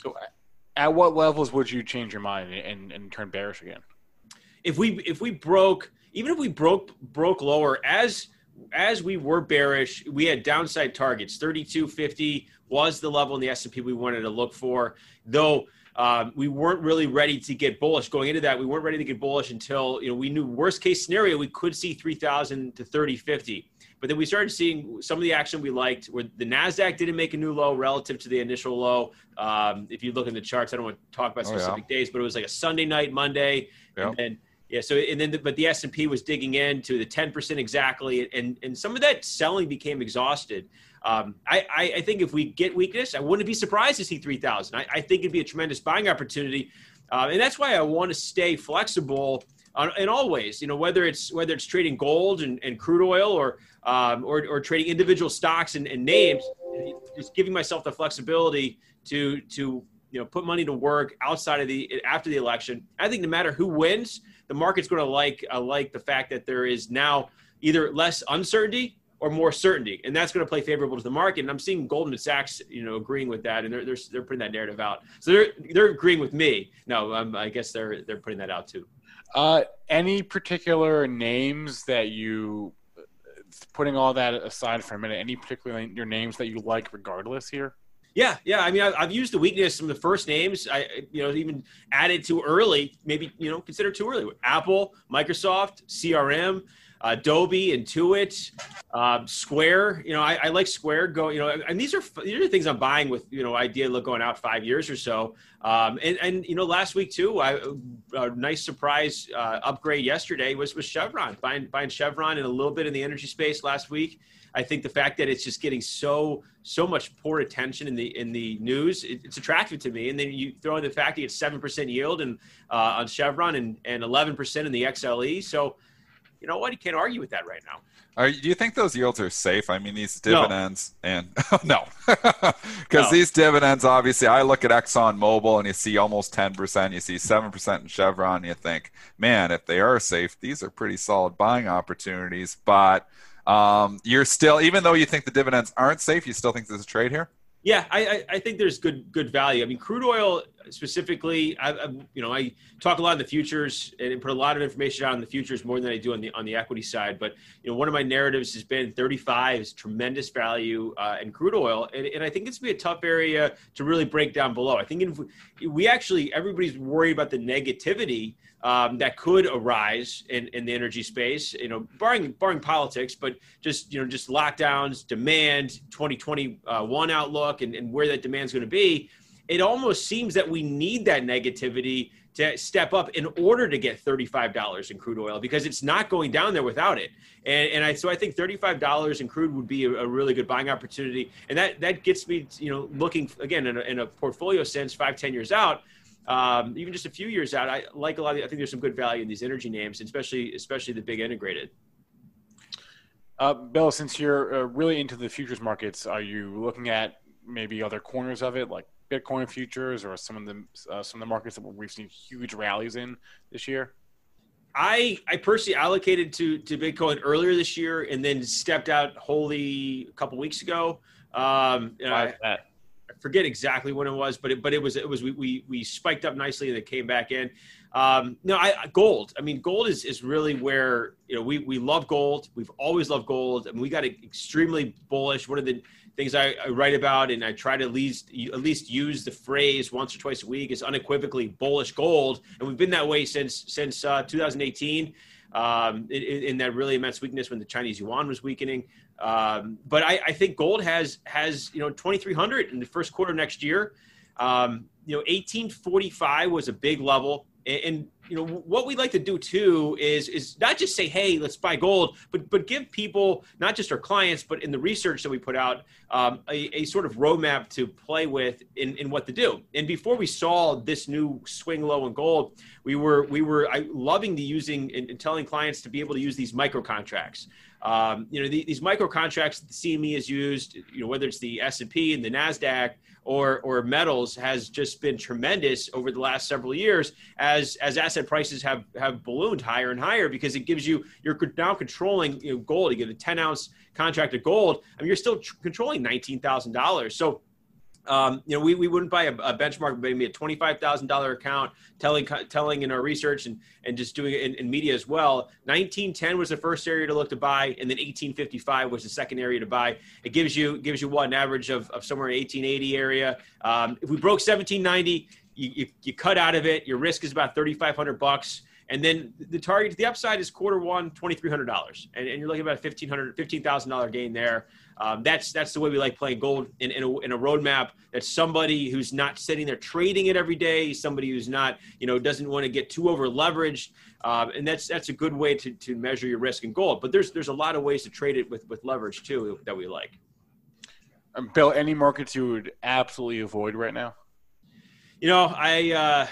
So at what levels would you change your mind and, and turn bearish again if we if we broke even if we broke broke lower as as we were bearish, we had downside targets. 3250 was the level in the S&P we wanted to look for, though um, we weren't really ready to get bullish going into that. We weren't ready to get bullish until you know we knew worst case scenario we could see 3000 to 3050. But then we started seeing some of the action we liked where the NASDAQ didn't make a new low relative to the initial low. Um, if you look in the charts, I don't want to talk about specific oh, yeah. days, but it was like a Sunday night, Monday, yep. and then yeah. So and then, the, but the S and P was digging into the ten percent exactly, and and some of that selling became exhausted. Um, I, I, I think if we get weakness, I wouldn't be surprised to see three thousand. I, I think it'd be a tremendous buying opportunity, uh, and that's why I want to stay flexible in all ways. You know, whether it's whether it's trading gold and, and crude oil or um, or, or trading individual stocks and, and names, just giving myself the flexibility to to you know put money to work outside of the after the election. I think no matter who wins, the market's going to like uh, like the fact that there is now either less uncertainty or more certainty, and that's going to play favorable to the market. And I'm seeing Goldman Sachs, you know, agreeing with that, and they're they're, they're putting that narrative out. So they're they're agreeing with me. No, um, I guess they're they're putting that out too. Uh, any particular names that you, putting all that aside for a minute, any particular your names that you like, regardless here? Yeah, yeah. I mean, I've, I've used the weakness from the first names. I, you know, even added too early. Maybe you know, consider too early. Apple, Microsoft, CRM. Adobe, Intuit, um, Square. You know, I, I, like Square. Go, you know, and these are these are things I'm buying with you know idea look going out five years or so. Um, and and you know, last week too, I, a nice surprise uh, upgrade yesterday was was Chevron buying buying Chevron and a little bit in the energy space last week. I think the fact that it's just getting so so much poor attention in the in the news, it, it's attractive to me. And then you throw in the fact that it's seven percent yield and uh, on Chevron and and eleven percent in the XLE. So you know what? You can't argue with that right now. Are, do you think those yields are safe? I mean, these dividends no. and no, because no. these dividends, obviously, I look at Exxon Mobil and you see almost ten percent, you see seven percent in Chevron, and you think, man, if they are safe, these are pretty solid buying opportunities. But um, you're still, even though you think the dividends aren't safe, you still think there's a trade here. Yeah, I, I think there's good good value. I mean, crude oil specifically, I, I, you know, I talk a lot in the futures and put a lot of information out on the futures more than I do on the on the equity side. But you know, one of my narratives has been 35 is tremendous value uh, in crude oil, and, and I think it's gonna be a tough area to really break down below. I think if we, we actually everybody's worried about the negativity um, that could arise in, in the energy space, you know, barring barring politics, but just you know, just lockdowns, demand, 2021 outlook, and, and where that demand is going to be. It almost seems that we need that negativity to step up in order to get $35 in crude oil because it's not going down there without it. And, and I, so I think $35 in crude would be a, a, really good buying opportunity. And that, that gets me, you know, looking again in a, in a portfolio sense, five, 10 years out, um, even just a few years out, I like a lot. Of, I think there's some good value in these energy names, especially especially the big integrated. Uh, Bill, since you're uh, really into the futures markets, are you looking at maybe other corners of it, like Bitcoin futures, or some of the uh, some of the markets that we've seen huge rallies in this year? I I personally allocated to to Bitcoin earlier this year, and then stepped out wholly a couple weeks ago. Um, Why I, forget exactly when it was, but it, but it was it was we, we we spiked up nicely and it came back in. Um, no, I gold. I mean, gold is is really where you know we we love gold. We've always loved gold, and we got extremely bullish. One of the things I, I, write about and I try to at least at least use the phrase once or twice a week is unequivocally bullish gold, and we've been that way since since uh, 2018 um, in, in, that really immense weakness when the Chinese yuan was weakening. Um, but I, I, think gold has has you know 2,300 in the first quarter next year. Um, you know, 1845 was a big level, and, and you know what we like to do too is is not just say hey let's buy gold but but give people not just our clients but in the research that we put out um, a, a, sort of roadmap to play with in, in what to do. And before we saw this new swing low in gold we were we were I, loving the using and, and telling clients to be able to use these micro contracts um, you know the, these micro contracts that the CME has used you know whether it's the S&P and the NASDAQ or or metals has just been tremendous over the last several years as as asset prices have have ballooned higher and higher because it gives you you're now controlling you know, gold. You get a 10 ounce contract of gold. I mean, you're still tr- controlling nineteen thousand dollars. So um, you know, we, we wouldn't buy a, a benchmark, maybe a twenty-five thousand dollar account, telling telling in our research and and just doing it in, in, media as well. Nineteen ten was the first area to look to buy, and then eighteen fifty five was the second area to buy. It gives you gives you what an average of, of somewhere in eighteen eighty area. Um, if we broke seventeen ninety, you, you, you cut out of it. Your risk is about thirty five hundred bucks. And then the target, the upside is quarter one, $2,300. And, and you're looking at about a $1,500, $15,000 gain there. Um, that's that's the way we like playing gold in, in, a, in a roadmap. That's somebody who's not sitting there trading it every day. Somebody who's not you know doesn't want to get too over leveraged. Um, and that's that's a good way to, to measure your risk in gold. But there's there's a lot of ways to trade it with with leverage too that we like. Um, Bill, any markets you would absolutely avoid right now? You know, I. Uh,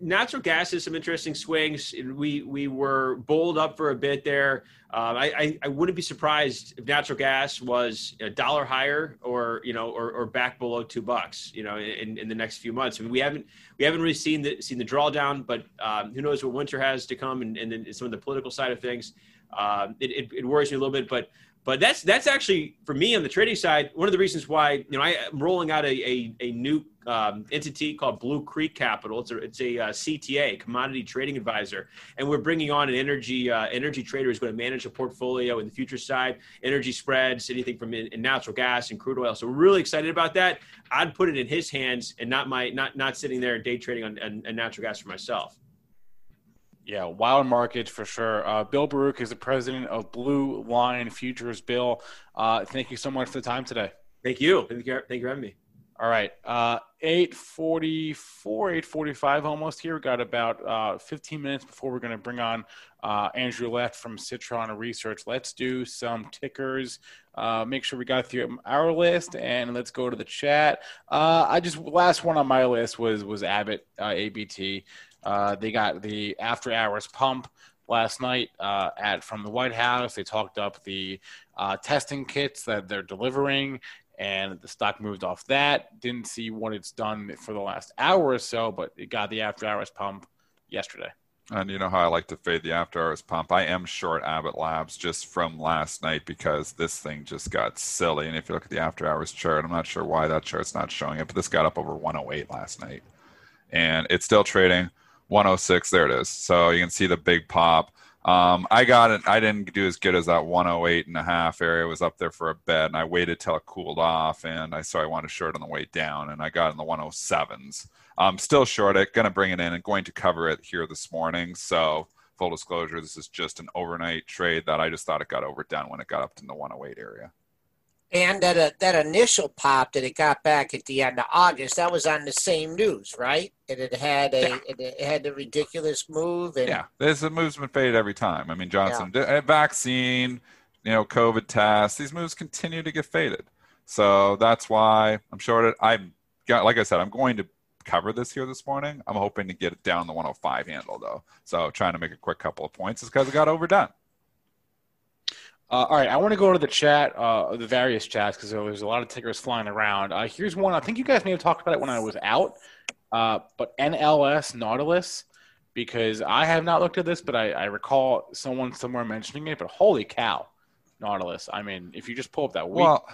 natural gas has some interesting swings. We we were bowled up for a bit there. Um, I, I, I wouldn't be surprised if natural gas was a dollar higher or you know or, or back below two bucks. You know, in, in the next few months. I mean, we haven't we haven't really seen the seen the drawdown, but um, who knows what winter has to come and, and then some of the political side of things. Um, it, it, it worries me a little bit, but but that's that's actually for me on the trading side one of the reasons why you know I am rolling out a a, a new um, entity called Blue Creek Capital. It's a it's a uh, CTA, commodity trading advisor, and we're bringing on an energy uh, energy trader who's going to manage a portfolio in the future side, energy spreads, anything from in, in, natural gas and crude oil. So we're really excited about that. I'd put it in his hands and not my not not sitting there day trading on, on, on natural gas for myself. Yeah, wild market for sure. Uh, Bill Baruch is the president of Blue Line Futures. Bill, uh, thank you so much for the time today. Thank you. Thank you, thank you for having me. All right, uh, 844, 845 almost here. We got about uh, 15 minutes before we're going to bring on uh, Andrew Left from Citron Research. Let's do some tickers. Uh, make sure we got through our list, and let's go to the chat. Uh, I just last one on my list was was Abbott uh, ABT. Uh, they got the after hours pump last night uh, at from the White House. They talked up the uh, testing kits that they're delivering, and the stock moved off that. Didn't see what it's done for the last hour or so, but it got the after hours pump yesterday. And you know how I like to fade the after hours pump. I am short Abbott Labs just from last night because this thing just got silly. And if you look at the after hours chart, I'm not sure why that chart's not showing it, but this got up over 108 last night. And it's still trading 106. There it is. So you can see the big pop. Um, I got it. I didn't do as good as that 108 and a half area. It was up there for a bit, and I waited till it cooled off, and I saw I wanted short on the way down, and I got in the 107s. I'm still short it. Going to bring it in and going to cover it here this morning. So full disclosure, this is just an overnight trade that I just thought it got overdone when it got up to the 108 area. And that uh, that initial pop that it got back at the end of August, that was on the same news, right? And it had a yeah. it had the ridiculous move. And, yeah, this move's been faded every time. I mean, Johnson yeah. vaccine, you know, COVID tests. These moves continue to get faded. So that's why I'm shorted. I'm got, like I said, I'm going to cover this here this morning. I'm hoping to get it down the 105 handle though. So trying to make a quick couple of points is because it got overdone. Uh, all right, I want to go to the chat, uh, the various chats, because there's a lot of tickers flying around. Uh, here's one. I think you guys may have talked about it when I was out, uh, but NLS Nautilus, because I have not looked at this, but I, I, recall someone somewhere mentioning it. But holy cow, Nautilus! I mean, if you just pull up that week, well,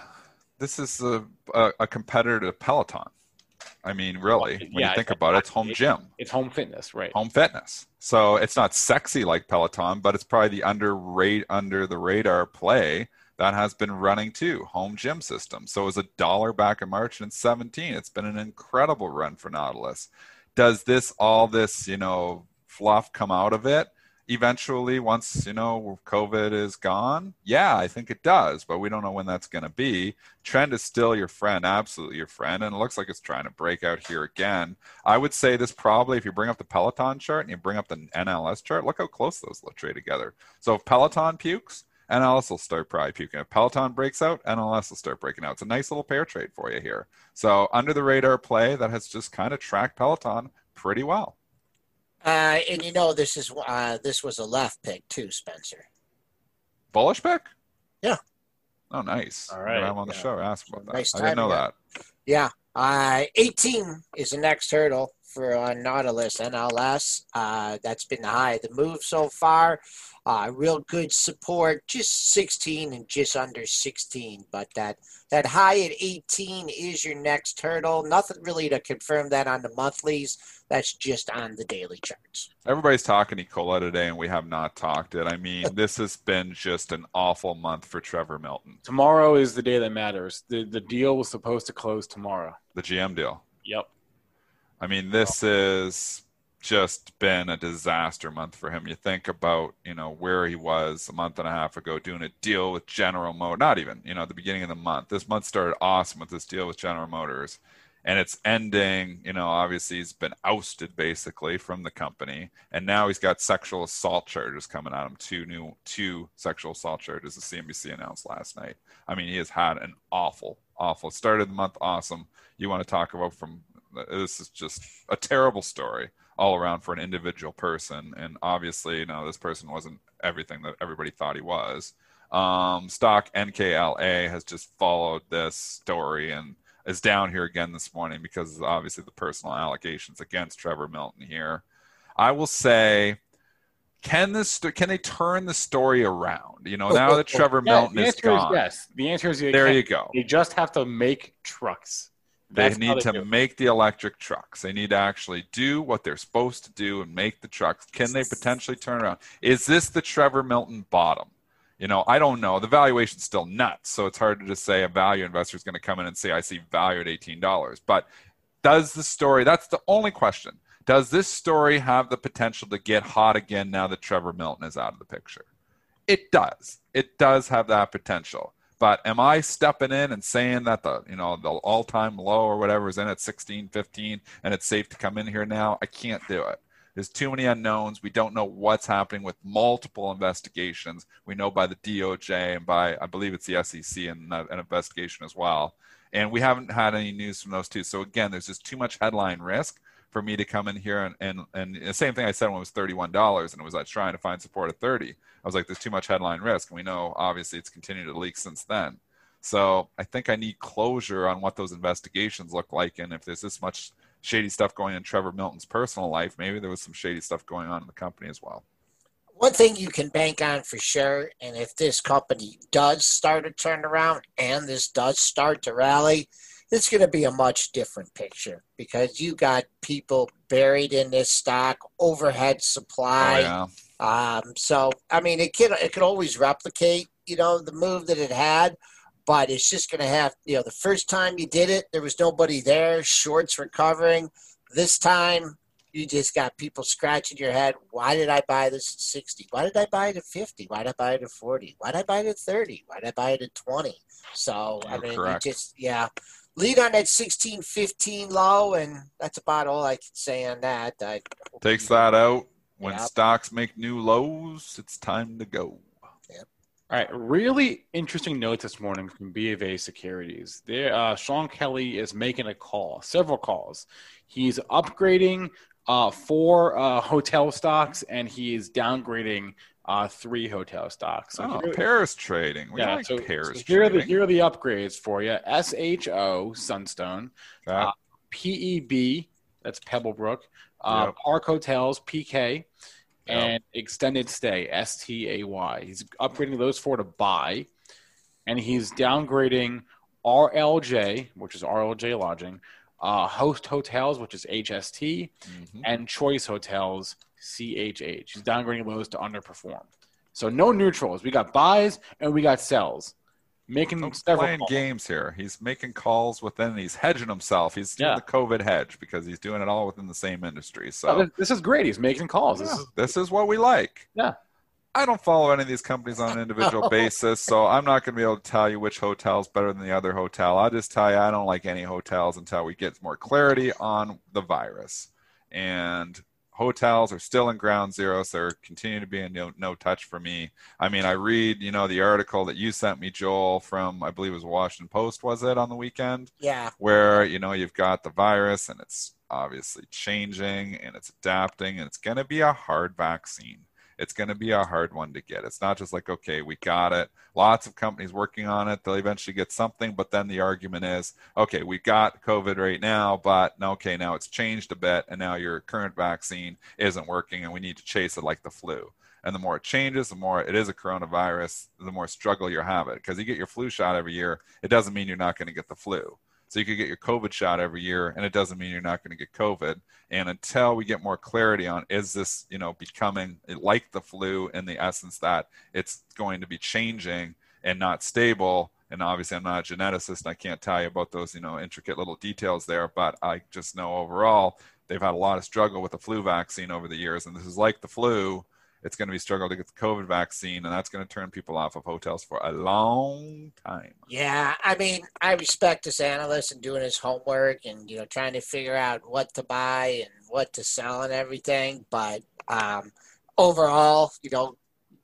this is a, a, a competitor to Peloton. I mean, really, when yeah, you think about it, it's home gym. It's home fitness, right? Home fitness. So it's not sexy like Peloton, but it's probably the under rate under the radar play that has been running too. Home gym system. So it was a dollar back in March and 17. It's been an incredible run for Nautilus. Does this all this, you know, fluff come out of it? Eventually once you know covid is gone yeah i think it does but we don't know when that's going to be trend is still your friend absolutely your friend and it looks like it's trying to break out here again i would say this probably if you bring up the peloton chart and you bring up the nls chart look how close those trade together so if peloton pukes NLS will start probably puking. If Peloton breaks out, NLS will start breaking out. It's a nice little pair trade for you here. So under the radar play that has just kind of tracked Peloton pretty well. Uh, and you know this is uh, this was a left pick too, Spencer. Bullish pick? Yeah. Oh, nice. All right. I'm on the yeah. show. Ask about nice that. I didn't know that. Yeah. Uh, 18 is the next hurdle for uh, Nautilus NLS. Uh, that's been the high of the move so far. Uh, real good support, just 16 and just under 16. But that, that high at 18 is your next hurdle. Nothing really to confirm that on the monthlies. That's just on the daily charts. Everybody's talking Nikola today, and we have not talked it. I mean, this has been just an awful month for Trevor Milton. Tomorrow is the day that matters. The, the deal was supposed to close tomorrow. The GM deal. Yep. I mean, this is just been a disaster month for him. You think about, you know, where he was a month and a half ago doing a deal with General Motors, not even, you know, at the beginning of the month. This month started awesome with this deal with General Motors. And it's ending, you know, obviously he's been ousted basically from the company. And now he's got sexual assault charges coming at him. Two new two sexual assault charges the CNBC announced last night. I mean, he has had an awful, awful start of the month awesome. You want to talk about from this is just a terrible story all around for an individual person. And obviously, you know, this person wasn't everything that everybody thought he was. Um, stock NKLA has just followed this story and is down here again this morning because obviously the personal allegations against Trevor Milton here. I will say, can this can they turn the story around? You know, oh, now oh, that oh, Trevor yeah, Milton is gone. Is yes, the answer is there. You go. You just have to make trucks. They need they to do. make the electric trucks. They need to actually do what they're supposed to do and make the trucks. Can they potentially turn around? Is this the Trevor Milton bottom? You know, I don't know. The valuation's still nuts, so it's hard to just say a value investor is going to come in and say, I see value at $18. But does the story, that's the only question. Does this story have the potential to get hot again now that Trevor Milton is out of the picture? It does. It does have that potential. But am I stepping in and saying that the you know the all-time low or whatever is in at 16, 15, and it's safe to come in here now? I can't do it. There's too many unknowns. We don't know what's happening with multiple investigations. We know by the DOJ and by I believe it's the SEC and uh, an investigation as well. And we haven't had any news from those two. So again, there's just too much headline risk for me to come in here and and, and the same thing I said when it was thirty-one dollars and it was like trying to find support at thirty. I was like, there's too much headline risk, and we know obviously it's continued to leak since then. So I think I need closure on what those investigations look like, and if there's this much shady stuff going in Trevor Milton's personal life, maybe there was some shady stuff going on in the company as well. One thing you can bank on for sure, and if this company does start to turn around and this does start to rally, it's going to be a much different picture because you got people buried in this stock, overhead supply. Oh, yeah. um, so I mean, it can it can always replicate, you know, the move that it had, but it's just going to have, you know, the first time you did it, there was nobody there, shorts recovering. This time, you just got people scratching your head. Why did I buy this at 60? Why did I buy it at 50? Why did I buy it at 40? Why did I buy it at 30? Why did I buy it at 20? So, You're I mean, correct. you just, yeah lead on that 16 15 low, and that's about all I can say on that. I Takes that out. When yep. stocks make new lows, it's time to go. All right, really interesting note this morning from BofA Securities. There, uh, Shaun Kelley is making a call, several calls. He's upgrading uh, four uh, hotel stocks, and he is downgrading uh, three hotel stocks. So oh, here, pairs trading. We yeah, like so, pairs so here trading. Are the, here are the upgrades for you. SHO Sunstone, uh, PEB that's Pebblebrook, uh, yep. Park Hotels PK, and yep. Extended Stay STAY. He's upgrading those four to buy, and he's downgrading RLJ, which is RLJ Lodging, uh, Host Hotels, which is HST, mm-hmm. and Choice Hotels, CHH. He's downgrading those to underperform. So no neutrals. We got buys and we got sells. Making He's playing calls. games here. He's making calls within. He's hedging himself. He's doing yeah. the COVID hedge because he's doing it all within the same industry. So oh, this is great. He's making calls. Yeah, this, is, this is what we like. Yeah. I don't follow any of these companies on an individual basis, so I'm not going to be able to tell you which hotel's better than the other hotel. I'll just tell you I don't like any hotels until we get more clarity on the virus. And hotels are still in ground zero, so they're continuing to be in no, no touch for me. I mean, I read, you know, the article that you sent me, Joel, from I believe it was Washington Post, was it on the weekend? Yeah. Where you know you've got the virus and it's obviously changing and it's adapting and it's going to be a hard vaccine it's going to be a hard one to get. It's not just like, okay, we got it. Lots of companies working on it. They'll eventually get something, but then the argument is, okay, we got COVID right now, but okay, now it's changed a bit, and now your current vaccine isn't working, and we need to chase it like the flu. And the more it changes, the more it is a coronavirus, the more struggle you have it. Because you get your flu shot every year, it doesn't mean you're not going to get the flu. So you could get your COVID shot every year, and it doesn't mean you're not going to get COVID. And until we get more clarity on is this, you know, becoming like the flu in the essence that it's going to be changing and not stable. And obviously, I'm not a geneticist, and I can't tell you about those, you know, intricate little details there. But I just know overall they've had a lot of struggle with the flu vaccine over the years, and this is like the flu it's going to be struggle to get the COVID vaccine, and that's going to turn people off of hotels for a long time. Yeah, I mean, I respect this analyst and doing his homework and you know trying to figure out what to buy and what to sell and everything. But um, overall, you know,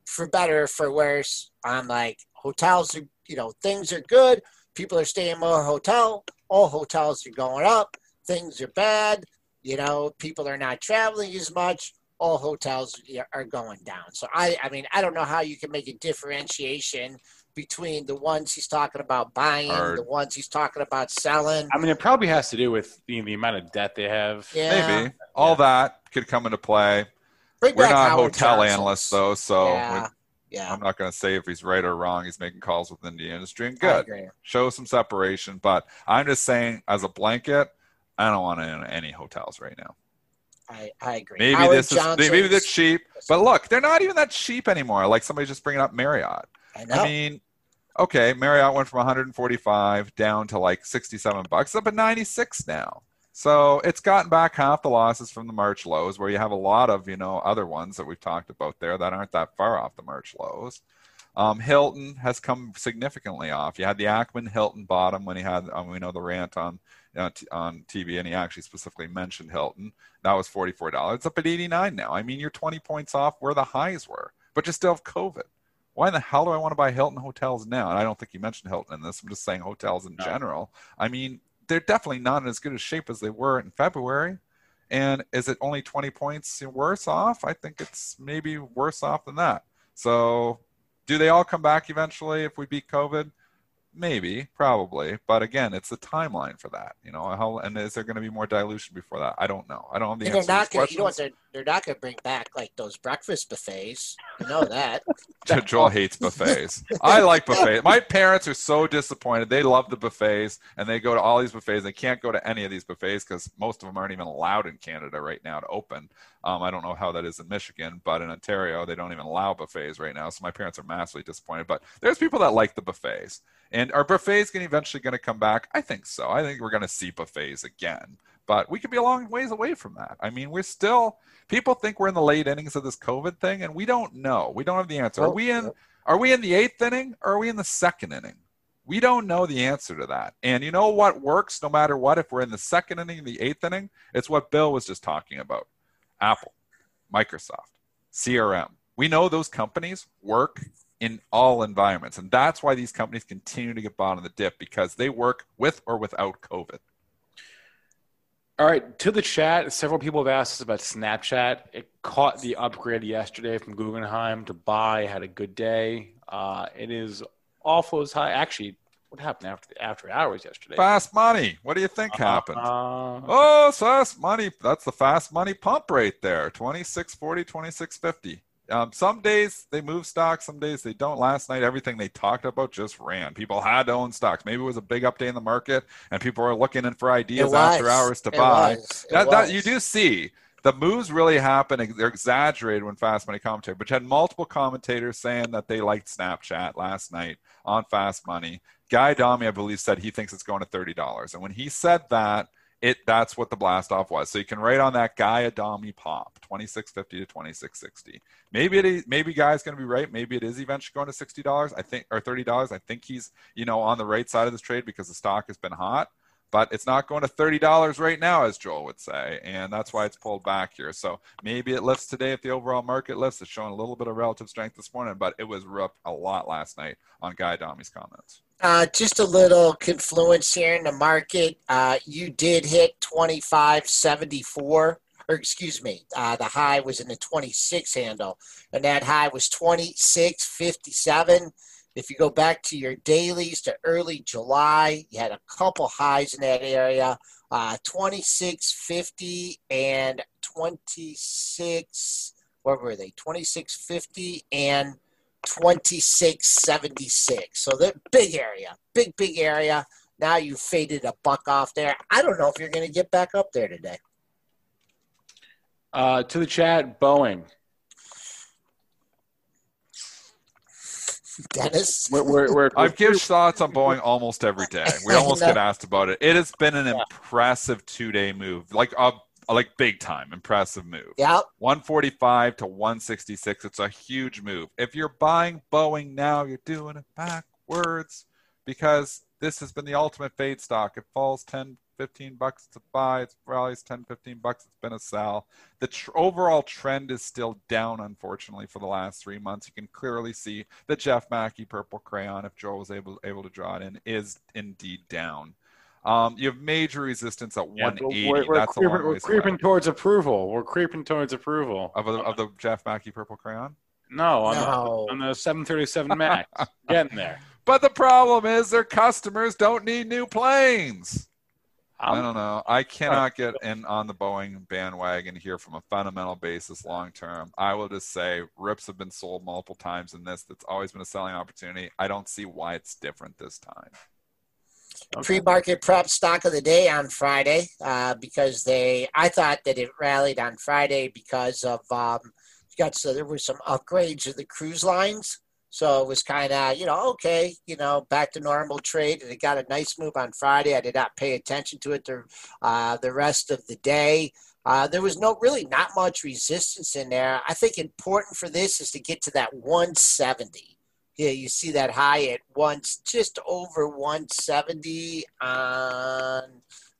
for better for worse, I'm like hotels are you know things are good. People are staying more hotel. All hotels are going up. Things are bad. You know, people are not traveling as much all hotels are going down. So I, I mean, I don't know how you can make a differentiation between the ones he's talking about buying, Hard. the ones he's talking about selling. I mean, it probably has to do with the, the amount of debt they have. Yeah. Maybe all yeah. that could come into play. Bring We're not Howard hotel Johnson's. analysts though, so yeah. yeah. I'm not going to say if he's right or wrong. He's making calls within the industry, and good. Show some separation, but I'm just saying, as a blanket, I don't want to in any hotels right now. I, I agree. Maybe Howard this is maybe they're cheap, but look, they're not even that cheap anymore. Like somebody just bringing up Marriott. I know. I mean, okay, Marriott went from 145 down to like 67 bucks, up at 96 now. So it's gotten back half the losses from the March lows, where you have a lot of you know other ones that we've talked about there that aren't that far off the March lows. Um, Hilton has come significantly off. You had the Ackman Hilton bottom when he had, um, we know the rant on uh, t- on TV, and he actually specifically mentioned Hilton. That was forty four dollars. It's up at eighty nine now. I mean, you're twenty points off where the highs were, but you still have COVID. Why in the hell do I want to buy Hilton hotels now? And I don't think you mentioned Hilton in this. I'm just saying hotels in no. general. I mean, they're definitely not in as good a shape as they were in February. And is it only 20 points worse off? I think it's maybe worse off than that. So do they all come back eventually if we beat COVID? Maybe, probably, but again, it's the timeline for that. You know, how and is there going to be more dilution before that? I don't know. I don't have the and answer. They're not going. You know what? They're, they're not going to bring back like those breakfast buffets. You know that. Joel hates buffets. I like buffets. My parents are so disappointed. They love the buffets, and they go to all these buffets. They can't go to any of these buffets because most of them aren't even allowed in Canada right now to open. Um, I don't know how that is in Michigan, but in Ontario, they don't even allow buffets right now. So my parents are massively disappointed. But there's people that like the buffets. And are buffets going eventually going to come back? I think so. I think we're going to see buffets again, but we could be a long ways away from that. I mean, we're still people think we're in the late innings of this COVID thing, and we don't know. We don't have the answer. Are we in? Are we in the eighth inning or are we in the second inning? We don't know the answer to that. And you know what works no matter what? If we're in the second inning, the eighth inning, it's what Bill was just talking about Apple, Microsoft, CRM. We know those companies work in all environments. And that's why these companies continue to get bought on the dip because they work with or without COVID. All right, to the chat, several people have asked us about Snapchat. It caught the upgrade yesterday from Guggenheim to buy, had a good day. Uh, it is awful as high. Actually, what happened after the after hours yesterday? Fast money. What do you think uh, happened? Uh, oh, fast money. That's the fast money pump right there. 2640, 2650. Um, some days they move stocks, some days they don't. Last night, everything they talked about just ran. People had to own stocks. Maybe it was a big update in the market, and people were looking in for ideas after hours to it buy. Was. That, that, you do see the moves really happen. They're exaggerated when Fast Money commentary, but you had multiple commentators saying that they liked Snapchat last night on Fast Money. Guy Adami, I believe, said he thinks it's going to thirty dollars, and when he said that it that's what the blast off was. So you can write on that Guy Adami pop, 2650 to 2660. Maybe it is, maybe Guy's going to be right. Maybe it is eventually going to $60, I think, or $30. I think he's, you know, on the right side of this trade because the stock has been hot, but it's not going to $30 right now, as Joel would say. And that's why it's pulled back here. So maybe it lifts today if the overall market lifts. It's showing a little bit of relative strength this morning, but it was up a lot last night on Guy Adami's comments. Uh, just a little confluence here in the market. Uh, you did hit 25.74, or excuse me, uh, the high was in the 26 handle, and that high was 26.57. If you go back to your dailies to early July, you had a couple highs in that area, uh, 26.50 and 26. What were they? 26.50 and 2676. So the big area, big, big area. Now you faded a buck off there. I don't know if you're going to get back up there today. Uh, to the chat, Boeing. Dennis, we're, we're, we're, I've given thoughts on Boeing almost every day. We almost get asked about it. It has been an yeah. impressive two-day move, like a like big time impressive move. Yeah. 145 to 166. It's a huge move. If you're buying Boeing now, you're doing it backwards because this has been the ultimate fade stock. It falls 10, 15 bucks to buy. It's rallies 10, 15 bucks. It's been a sell. The tr- overall trend is still down, unfortunately, for the last three months. You can clearly see the Jeff Macke purple crayon, if Joel was able able to draw it in, is indeed down. Um, you have major resistance at yeah, 180. We're, we're That's creeping, we're creeping towards approval. We're creeping towards approval of, of the Jeff Macke purple crayon. No, on, no. The, on the 737 Max. Getting there. But the problem is their customers don't need new planes. I don't know. I cannot get in on the Boeing bandwagon here from a fundamental basis long term. I will just say RIPs have been sold multiple times in this. That's always been a selling opportunity. I don't see why it's different this time. Okay. Pre-market prep stock of the day on Friday uh, because they. I thought that it rallied on Friday because of um, got so there were some upgrades of the cruise lines. So it was kind of, you know, okay, you know, back to normal trade. And it got a nice move on Friday. I did not pay attention to it the, uh, the rest of the day. Uh, there was no really not much resistance in there. I think important for this is to get to that 170. Yeah, you see that high at once, just over 170 on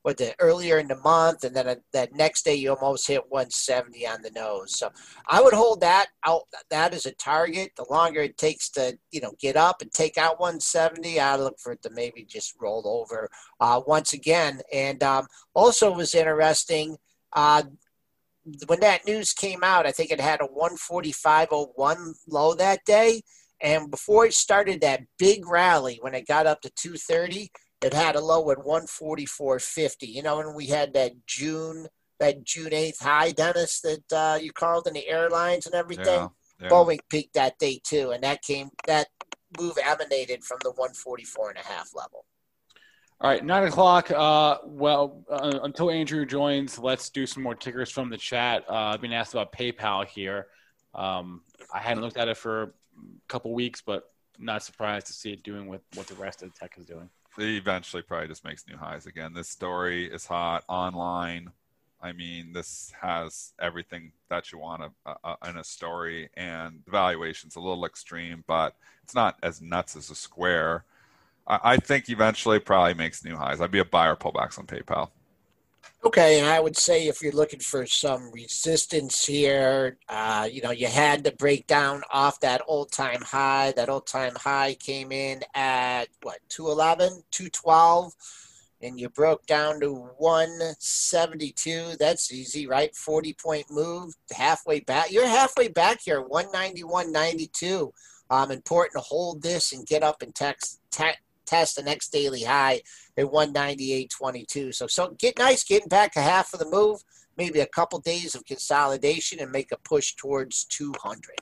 what the earlier in the month, and then a, that next day you almost hit 170 on the nose. So I would hold that out that as a target. The longer it takes to you know get up and take out 170, I look for it to maybe just roll over uh, once again. And um, also was interesting. Uh, when that news came out, I think it had a 145.01 low that day. And before it started that big rally, when it got up to 230, it had a low at 144.50. You know, when we had that June that June 8th high, Dennis, that uh, you called in the airlines and everything. Yeah, yeah. Boeing peaked that day too, and that came that move emanated from the 144 and a half level. All right, nine o'clock. Uh, well, uh, until Andrew joins, let's do some more tickers from the chat. Uh, I've been asked about PayPal here. Um, I hadn't looked at it for a couple weeks, but not surprised to see it doing what, what the rest of the tech is doing eventually probably just makes new highs again. This story is hot online. I mean, this has everything that you want a, a, in a story, and the valuation's a little extreme, but it's not as nuts as a square. I, I think eventually probably makes new highs. I'd be a buyer pullbacks on PayPal. Okay, and I would say if you're looking for some resistance here, uh, you know, you had to break down off that old time high. That old time high came in at what, 211, 212, and you broke down to 172. That's easy, right? 40 point move, halfway back. You're halfway back here, 191.92. Um, important to hold this and get up and text, te- test the next daily high at 198.22. So, so get nice getting back a half of the move, maybe a couple days of consolidation and make a push towards 200.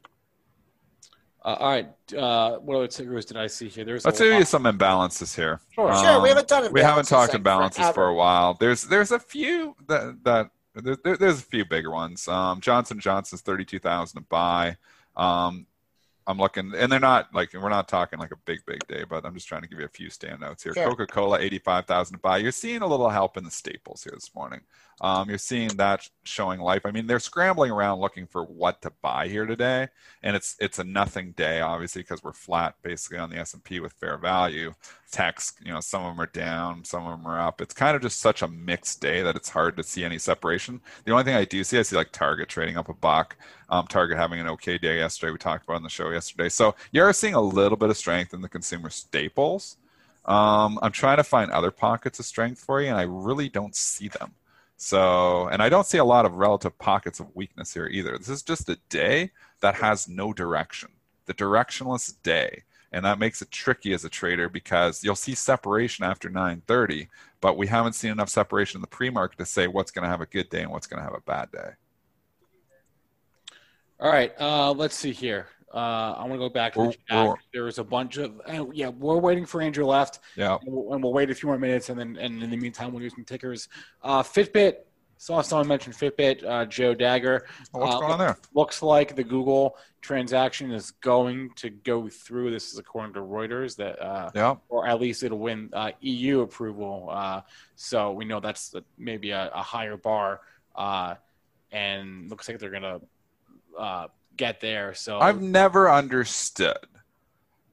Uh, all right. Uh, what other tickers did I see here? There's let's you some imbalances here. Sure, um, sure. We haven't done We haven't talked like imbalances for a while. There's there's a few that that there, there's a few bigger ones. Um, Johnson Johnson's thirty two thousand to buy. Um, I'm looking, and they're not like we're not talking like a big, big day, but I'm just trying to give you a few standouts here. Sure. Coca-Cola, 85,000 to buy. You're seeing a little help in the staples here this morning. Um, you're seeing that showing life. I mean, they're scrambling around looking for what to buy here today, and it's it's a nothing day, obviously, because we're flat basically on the S&P with fair value. Techs, you know, some of them are down, some of them are up. It's kind of just such a mixed day that it's hard to see any separation. The only thing I do see, I see like Target trading up a buck. Um, Target having an okay day yesterday. We talked about on the show yesterday. So you are seeing a little bit of strength in the consumer staples. Um, I'm trying to find other pockets of strength for you, and I really don't see them. So, and I don't see a lot of relative pockets of weakness here either. This is just a day that has no direction, the directionless day. And that makes it tricky as a trader because you'll see separation after 9:30, but we haven't seen enough separation in the pre-market to say what's going to have a good day and what's going to have a bad day. All right, uh, let's see here. Uh, I want to go back to the chat. There was a bunch of uh, yeah. We're waiting for Andrew Left. Yeah, and we'll, and we'll, wait a few more minutes, and then and in the meantime, we'll do some tickers. Uh, Fitbit. Saw someone mention Fitbit. Uh, Joe Dagger. Oh, what's uh, going on there? Looks like the Google transaction is going to go through. This is according to Reuters. That uh, yeah, or at least it'll win uh, EU approval. Uh, so we know that's maybe a, a higher bar. Uh, and looks like they're gonna uh, get there. So I've never understood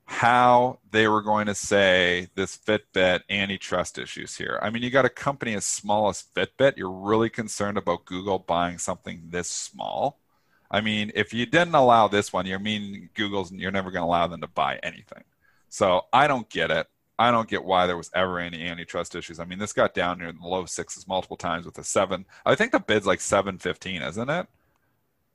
how they were going to say this Fitbit antitrust issues here. I mean, you got a company as small as Fitbit. You're really concerned about Google buying something this small. I mean, if you didn't allow this one, you mean Google's you're never going to allow them to buy anything. So I don't get it. I don't get why there was ever any antitrust issues. I mean, this got down near the low sixes multiple times with a seven. I think the bid's like seven fifteen, isn't it?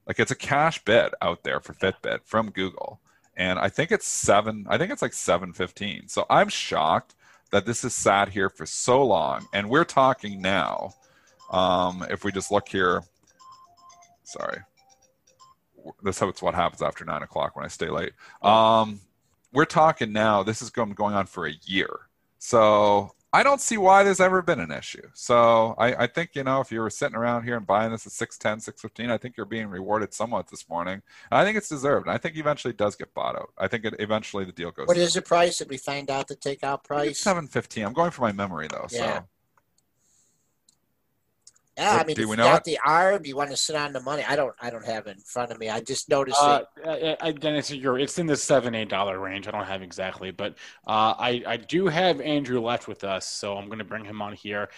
Like it's a cash bid out there for Fitbit from Google. And I think it's seven, I think it's like 715. So I'm shocked that this has sat here for so long. And we're talking now. Um, if we just look here, sorry. This is what happens after nine o'clock when I stay late. Um, we're talking now, this is going, going on for a year. So I don't see why there's ever been an issue. So I, I, think, you know, if you were sitting around here and buying this at 610, 615, I think you're being rewarded somewhat this morning. I think it's deserved. I think eventually it does get bought out. I think it eventually the deal goes. What is the price? Did we find out the takeout price? 715. I'm going for my memory though. Yeah. So yeah, I mean, do if you got it? the arm, you want to sit on the money. I don't. I don't have it in front of me. I just noticed uh, it. I, Dennis, you're, it's in the seven eight dollar range. I don't have exactly, but uh, I I do have Andrew Left with us, so I'm going to bring him on here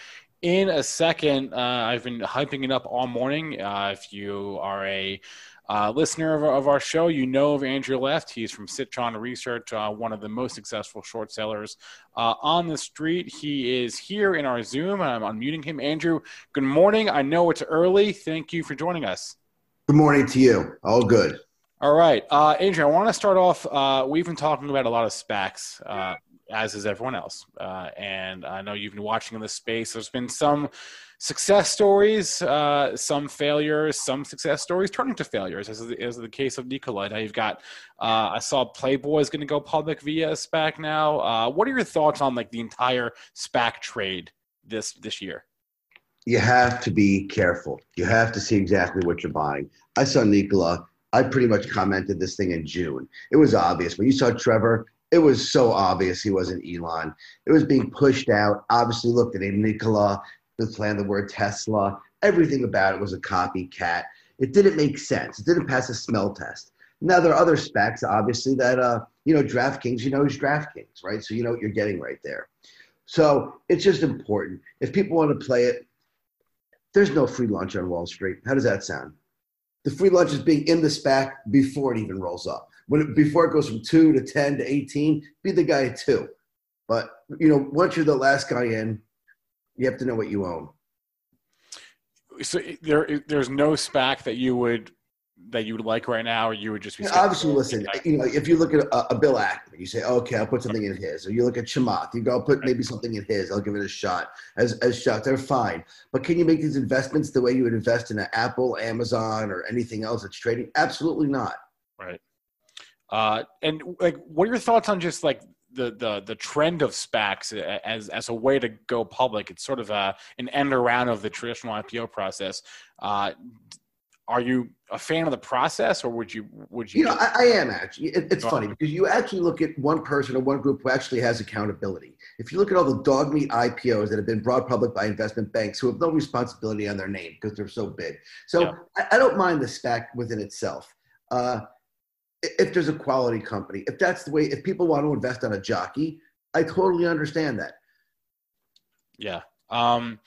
in a second. Uh, I've been hyping it up all morning. Uh, if you are a uh, listener of, of, our show, you know of Andrew Left. He's from Citron Research, uh, one of the most successful short sellers uh, on the street. He is here in our Zoom. I'm unmuting him. Andrew, good morning. I know it's early. Thank you for joining us. Good morning to you. All good. All right. Uh, Andrew, I want to start off. Uh, we've been talking about a lot of SPACs uh, as is everyone else. Uh, and I know you've been watching in this space. There's been some success stories, uh, some failures, some success stories turning to failures, as is the, as the case of Nikola. Now you've got, uh, I saw Playboy is going to go public via SPAC now. Uh, what are your thoughts on like the entire SPAC trade this this year? You have to be careful. You have to see exactly what you're buying. I saw Nikola. I pretty much commented this thing in June. It was obvious. When you saw Trevor, it was so obvious he wasn't Elon. It was being pushed out. Obviously, look, the name Nikola the plan, the word Tesla, everything about it was a copycat. It didn't make sense. It didn't pass a smell test. Now there are other specs, obviously, that uh, you know, DraftKings, you know, is DraftKings, right? So you know what you're getting right there. So it's just important. If people want to play it, there's no free lunch on Wall Street. How does that sound? The free lunch is being in the SPAC before it even rolls up. When it, before it goes from two to ten to eighteen, be the guy at two. But you know, once you're the last guy in, you have to know what you own. So there, there's no SPAC that you would that you would like right now, or you would just be. Obviously, listen. You know, if you look at a, a, Bill Ackman, you say, "Okay, I'll put something in his." Or you look at Chamath, you go, "I'll put maybe something in his. I'll give it a shot." As as shots, they're fine. But can you make these investments the way you would invest in an Apple, Amazon, or anything else that's trading? Absolutely not. Right. Uh, and like, what are your thoughts on just like the the the trend of SPACs as as a way to go public. It's sort of a an end around of the traditional IPO process. Uh, are you a fan of the process, or would you would you? You know, I, I am actually. It, it's funny because you actually look at one person or one group who actually has accountability. If you look at all the dog meat IPOs that have been brought public by investment banks who have no responsibility on their name because they're so big, so yeah. I, I, don't mind the SPAC within itself. Uh, if there's a quality company, if that's the way, if people want to invest on a jockey, I totally understand that. Yeah. Um,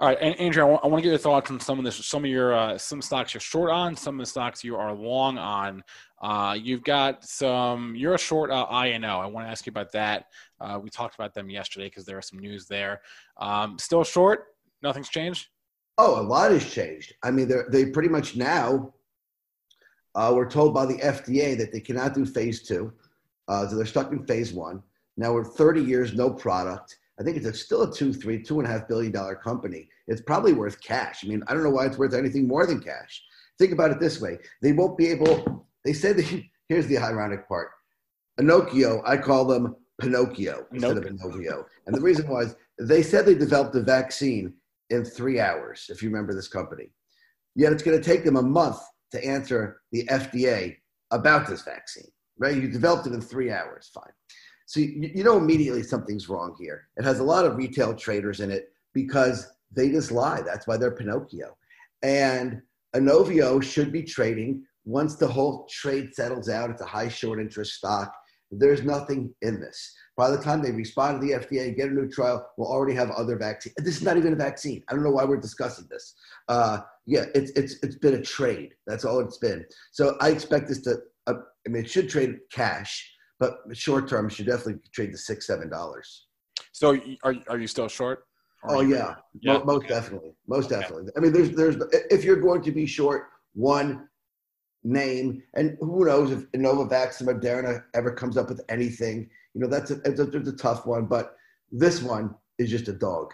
all right, and Andrew, I want, I want to get your thoughts on some of this. Some of your uh, some stocks you're short on, some of the stocks you are long on. Uh, you've got some. You're a short uh, INO. I want to ask you about that. Uh, we talked about them yesterday because there was some news there. Um, still short. Nothing's changed. Oh, a lot has changed. I mean, they they pretty much now uh, we're told by the FDA that they cannot do phase two. Uh, so they're stuck in phase one. Now we're 30 years, no product. I think it's a, still a two, three, two and a half billion dollar company. It's probably worth cash. I mean, I don't know why it's worth anything more than cash. Think about it this way: they won't be able. They said that. Here's the ironic part: Pinocchio. I call them Pinocchio instead nope. of Inovio, and the reason was they said they developed a vaccine in three hours. If you remember this company, yet it's going to take them a month to answer the FDA about this vaccine, right? You developed it in three hours, fine. So you, you know immediately something's wrong here. It has a lot of retail traders in it because they just lie. That's why they're Pinocchio. And Inovio should be trading once the whole trade settles out. It's a high short interest stock. There's nothing in this. By the time they respond to the FDA, get a new trial, we'll already have other vaccines. This is not even a vaccine. I don't know why we're discussing this. Uh, yeah, it's it's it's been a trade. That's all it's been. So I expect this to. Uh, I mean, it should trade cash, but short term should definitely trade the six seven dollars. So are are you still short? Oh yeah, yeah. most okay. definitely, most okay. definitely. I mean, there's there's if you're going to be short one name. And who knows if Novavax and Moderna ever comes up with anything? You know, that's a, it's a, it's a tough one, but this one is just a dog.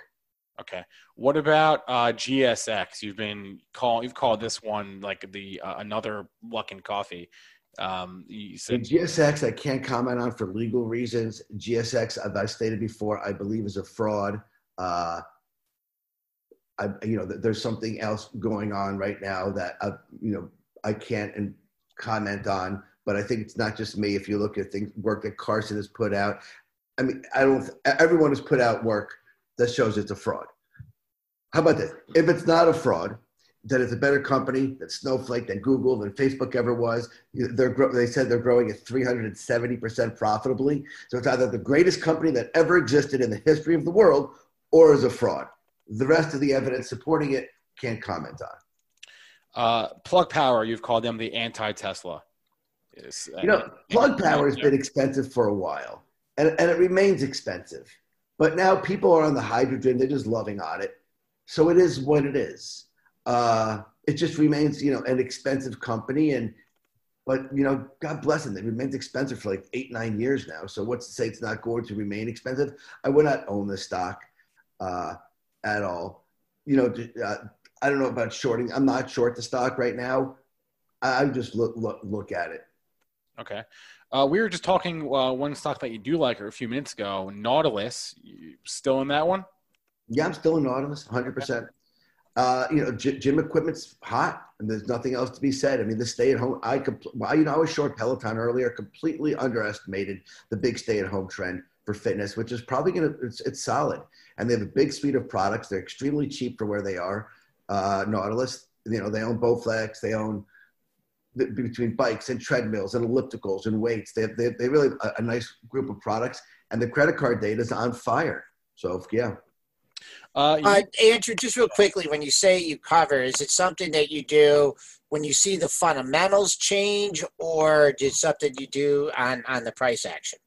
Okay. What about uh, GSX? You've been call you've called this one like the uh, another Luckin Coffee. Um, you said GSX, I can't comment on for legal reasons. GSX, as I stated before, I believe is a fraud. Uh, I, you know, there's something else going on right now that I, you know, I can't comment on. But I think it's not just me. If you look at things, work that Carson has put out, I mean, I don't. Everyone has put out work that shows it's a fraud. How about this? If it's not a fraud, that it's a better company than Snowflake, than Google, than Facebook ever was. They're, they said they're growing at 370% profitably. So it's either the greatest company that ever existed in the history of the world or is a fraud. The rest of the evidence supporting it can't comment on. Uh, Plug Power, you've called them the anti-Tesla. Yes. You know, Plug Power has been expensive for a while, and, and it remains expensive. But now people are on the hydrogen; they're just loving on it. So it is what it is uh, it just remains, you know, an expensive company. And, but, you know, God bless them. It remains expensive for like eight, nine years now. So what's to say it's not going to remain expensive? I would not own the stock uh, at all. You know, uh, I don't know about shorting. I'm not short the stock right now. I just look, look, look at it. Okay. Uh, we were just talking uh, one stock that you do like a few minutes ago, Nautilus. You still in that one? Yeah, I'm still in Nautilus, 100%. Uh, you know, gym equipment's hot, and there's nothing else to be said. I mean, the stay-at-home. I compl- well, you know, I was short Peloton earlier. Completely underestimated the big stay-at-home trend for fitness, which is probably going to. It's, it's solid, and they have a big suite of products. They're extremely cheap for where they are. Uh, Nautilus, you know, they own Bowflex. They own between bikes and treadmills and ellipticals and weights. They they, they really a, a nice group of products, and the credit card data is on fire. So yeah. Uh, uh, Andrew, just real quickly, when you say you cover, is it something that you do when you see the fundamentals change, or is something you do on on the price action?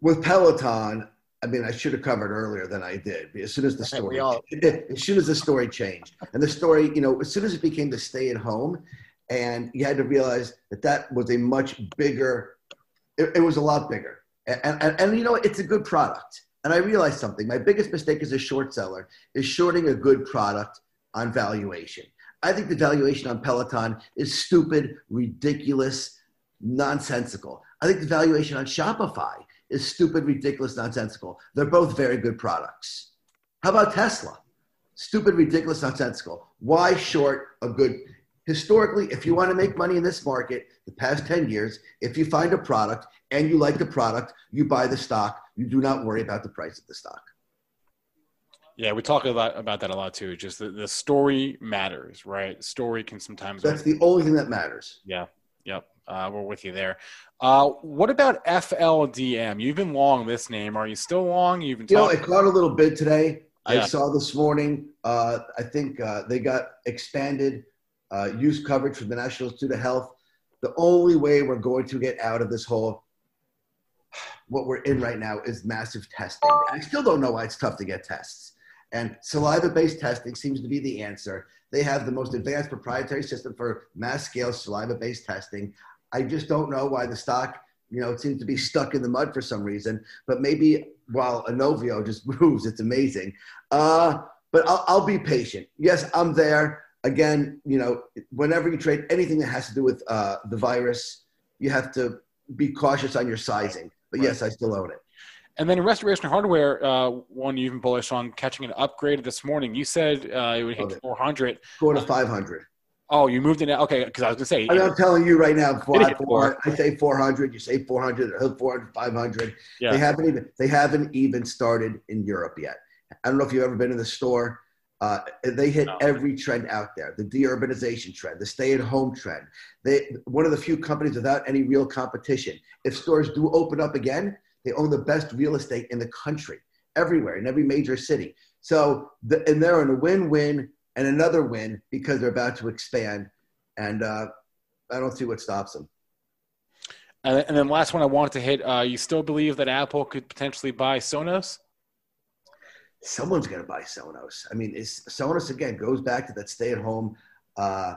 With Peloton, I mean, I should have covered earlier than I did. As soon as the story, all... as soon as the story changed, and the story, you know, as soon as it became the stay at home, and you had to realize that that was a much bigger. It, it was a lot bigger, and, and, and you know, it's a good product and I realized something. My biggest mistake as a short seller is shorting a good product on valuation. I think the valuation on Peloton is stupid, ridiculous, nonsensical. I think the valuation on Shopify is stupid, ridiculous, nonsensical. They're both very good products. How about Tesla? Stupid, ridiculous, nonsensical. Why short a good? Historically, if you want to make money in this market, the past 10 years, if you find a product and you like the product, you buy the stock you do not worry about the price of the stock. Yeah, we talk a lot about that a lot too. Just the, the story matters, right? story can sometimes. That's the only thing that matters. Yeah. Yep. Uh, we're with you there. Uh, what about FLDM? You've been long this name. Are you still long? You've been. You know, it caught a little bit today. Yeah. I saw this morning. Uh, I think uh, they got expanded uh, use coverage from the National Institute of Health. The only way we're going to get out of this whole what we're in right now is massive testing. I still don't know why it's tough to get tests. And saliva based testing seems to be the answer. They have the most advanced proprietary system for mass scale saliva based testing. I just don't know why the stock, you know, seems to be stuck in the mud for some reason. But maybe while Inovio just moves, it's amazing. Uh, but I'll, I'll be patient. Yes, I'm there. Again, you know, whenever you trade anything that has to do with uh, the virus, you have to be cautious on your sizing. But right. yes, I still own it. And then in Restoration Hardware, uh, one you've been bullish on catching an upgrade this morning. You said uh, it would hit 400. Go to 500. Oh, you moved it. Okay, because I was going to say. I'm telling you right now. Before I, before I say 400, you say 400, 400, 500. Yeah. They haven't even they haven't even started in Europe yet. I don't know if you've ever been in the store. Uh, they hit no. every trend out there the deurbanization trend, the stay at home trend. They, one of the few companies without any real competition. If stores do open up again, they own the best real estate in the country, everywhere, in every major city. So, the, and they're in a win win and another win because they're about to expand. And uh, I don't see what stops them. And then last one I wanted to hit, uh, you still believe that Apple could potentially buy Sonos? Someone's going to buy Sonos. I mean, is Sonos again goes back to that stay at home. Uh,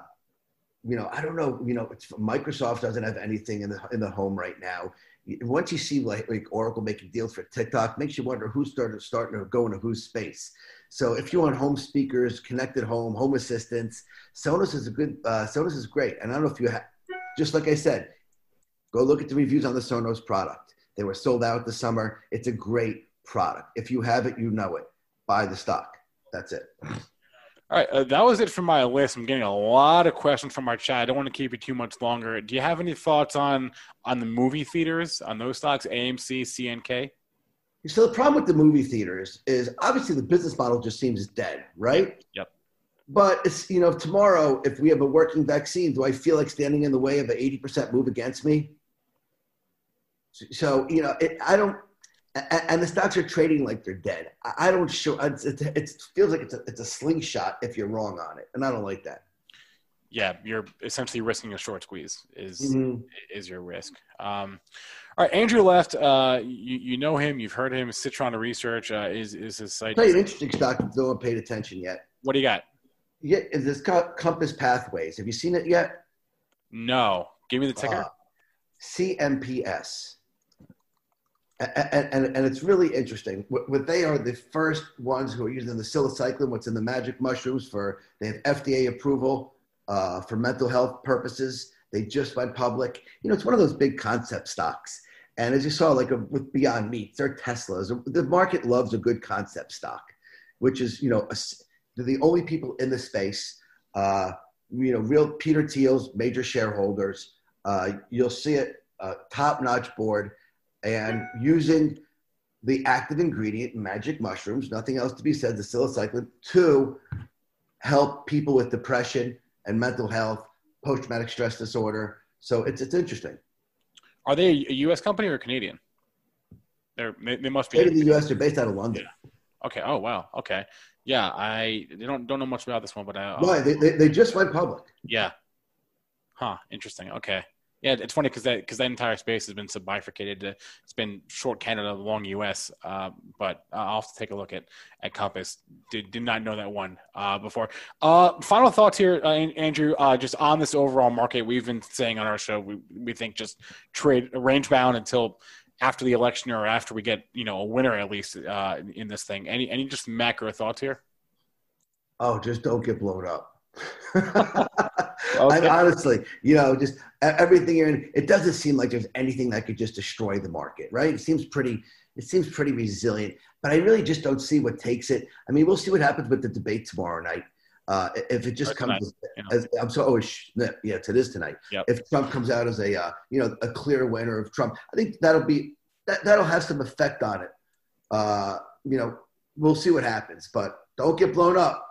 you know, I don't know. You know, Microsoft doesn't have anything in the in the home right now. Once you see like, like Oracle making deals for TikTok, makes you wonder who's started starting to go into whose space. So if you want home speakers, connected home, home assistants, Sonos is a good. Uh, Sonos is great. And I don't know if you have. just like I said, go look at the reviews on the Sonos product. They were sold out this summer. It's a great product. If you have it, you know it. Buy the stock. That's it. All right, uh, that was it for my list. I'm getting a lot of questions from our chat. I don't want to keep it too much longer. Do you have any thoughts on on the movie theaters on those stocks, AMC, CNK? So the problem with the movie theaters is obviously the business model just seems dead, right? Yep. But it's you know tomorrow if we have a working vaccine, do I feel like standing in the way of an eighty percent move against me? So you know it, I don't and the stocks are trading like they're dead. I don't show. It feels like it's a, it's a slingshot if you're wrong on it, and I don't like that. Yeah, you're essentially risking a short squeeze. Is mm-hmm. is your risk? Um, all right, Andrew Left. Uh, you, you know him. You've heard him. Citron Research uh, is is his site. You an interesting stock that no one paid attention yet. What do you got? Yeah, is this Compass Pathways? Have you seen it yet? No. Give me the ticker. Uh, CMPS and, and, and it's really interesting. What, they are the first ones who are using the psilocybin, what's in the magic mushrooms for, they have FDA approval uh, for mental health purposes. They just went public. You know, it's one of those big concept stocks. And as you saw, like a, with Beyond Meat, they're Teslas. The market loves a good concept stock, which is, you know, a, they're the only people in the space. Uh, you know, real Peter Thiel's major shareholders. Uh, you'll see it, uh, top-notch board and using the active ingredient magic mushrooms, nothing else to be said, the psilocybin, to help people with depression and mental health, post traumatic stress disorder. So it's, it's interesting. Are they a U.S. company or Canadian? They're, they must be. in the U.S. They're based out of London. Yeah. Okay. Oh wow. Okay. Yeah. I they don't don't know much about this one, but I. Uh, they, they, they just went public. Yeah. Huh. Interesting. Okay. Yeah, it's funny because that because that entire space has been sub bifurcated. It's been short Canada, long U.S. Uh, but I'll have to take a look at at Compass. Did, did not know that one uh, before. Uh, final thoughts here, uh, Andrew. Just on this overall market, we've been saying on our show, we we think just trade range bound until after the election or after we get you know a winner at least in this thing. Any any just macro thoughts here? Oh, just don't get blown up. okay. Honestly, you know, just everything you're in, it doesn't seem like there's anything that could just destroy the market, right? It seems pretty, it seems pretty resilient, but I really just don't see what takes it. I mean, we'll see what happens with the debate tomorrow night. Uh, if it just or comes, as, I'm so oh, yeah, to this tonight. Yep. If Trump comes out as a, uh, you know, a clear winner of Trump, I think that'll be that that'll have some effect on it. Uh, you know, we'll see what happens, but don't get blown up.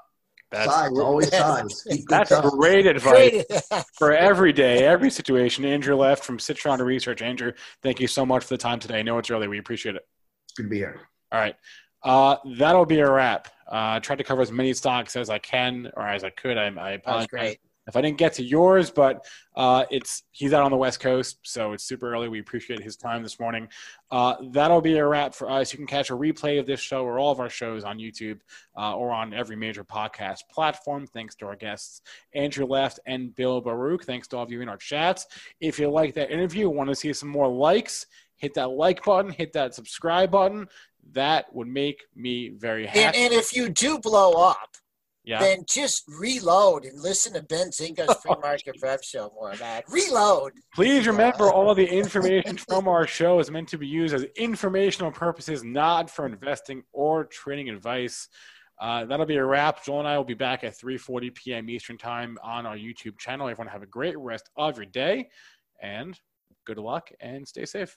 That's size, always size. That's great advice for every day, every situation. Andrew Left from Citron Research. Andrew, thank you so much for the time today. I know it's early. We appreciate it. It's Good to be here. All right. Uh, that'll be a wrap. Uh, I tried to cover as many stocks as I can or as I could. I, I apologize. great if I didn't get to yours, but uh, it's he's out on the West Coast, so it's super early. We appreciate his time this morning. Uh, that'll be a wrap for us. You can catch a replay of this show or all of our shows on YouTube uh, or on every major podcast platform. Thanks to our guests Andrew Left and Bill Baruch. Thanks to all of you in our chats. If you like that interview, want to see some more likes, hit that like button, hit that subscribe button. That would make me very happy. and, and if you do blow up yeah. then just reload and listen to Benzinga's PreMarket Prep Show more, man. Reload. Please remember all the information from our show is meant to be used as informational purposes, not for investing or trading advice. Uh, that'll be a wrap. Joel and I will be back at 3:40 p.m. Eastern Time on our YouTube channel. Everyone have a great rest of your day, and good luck and stay safe.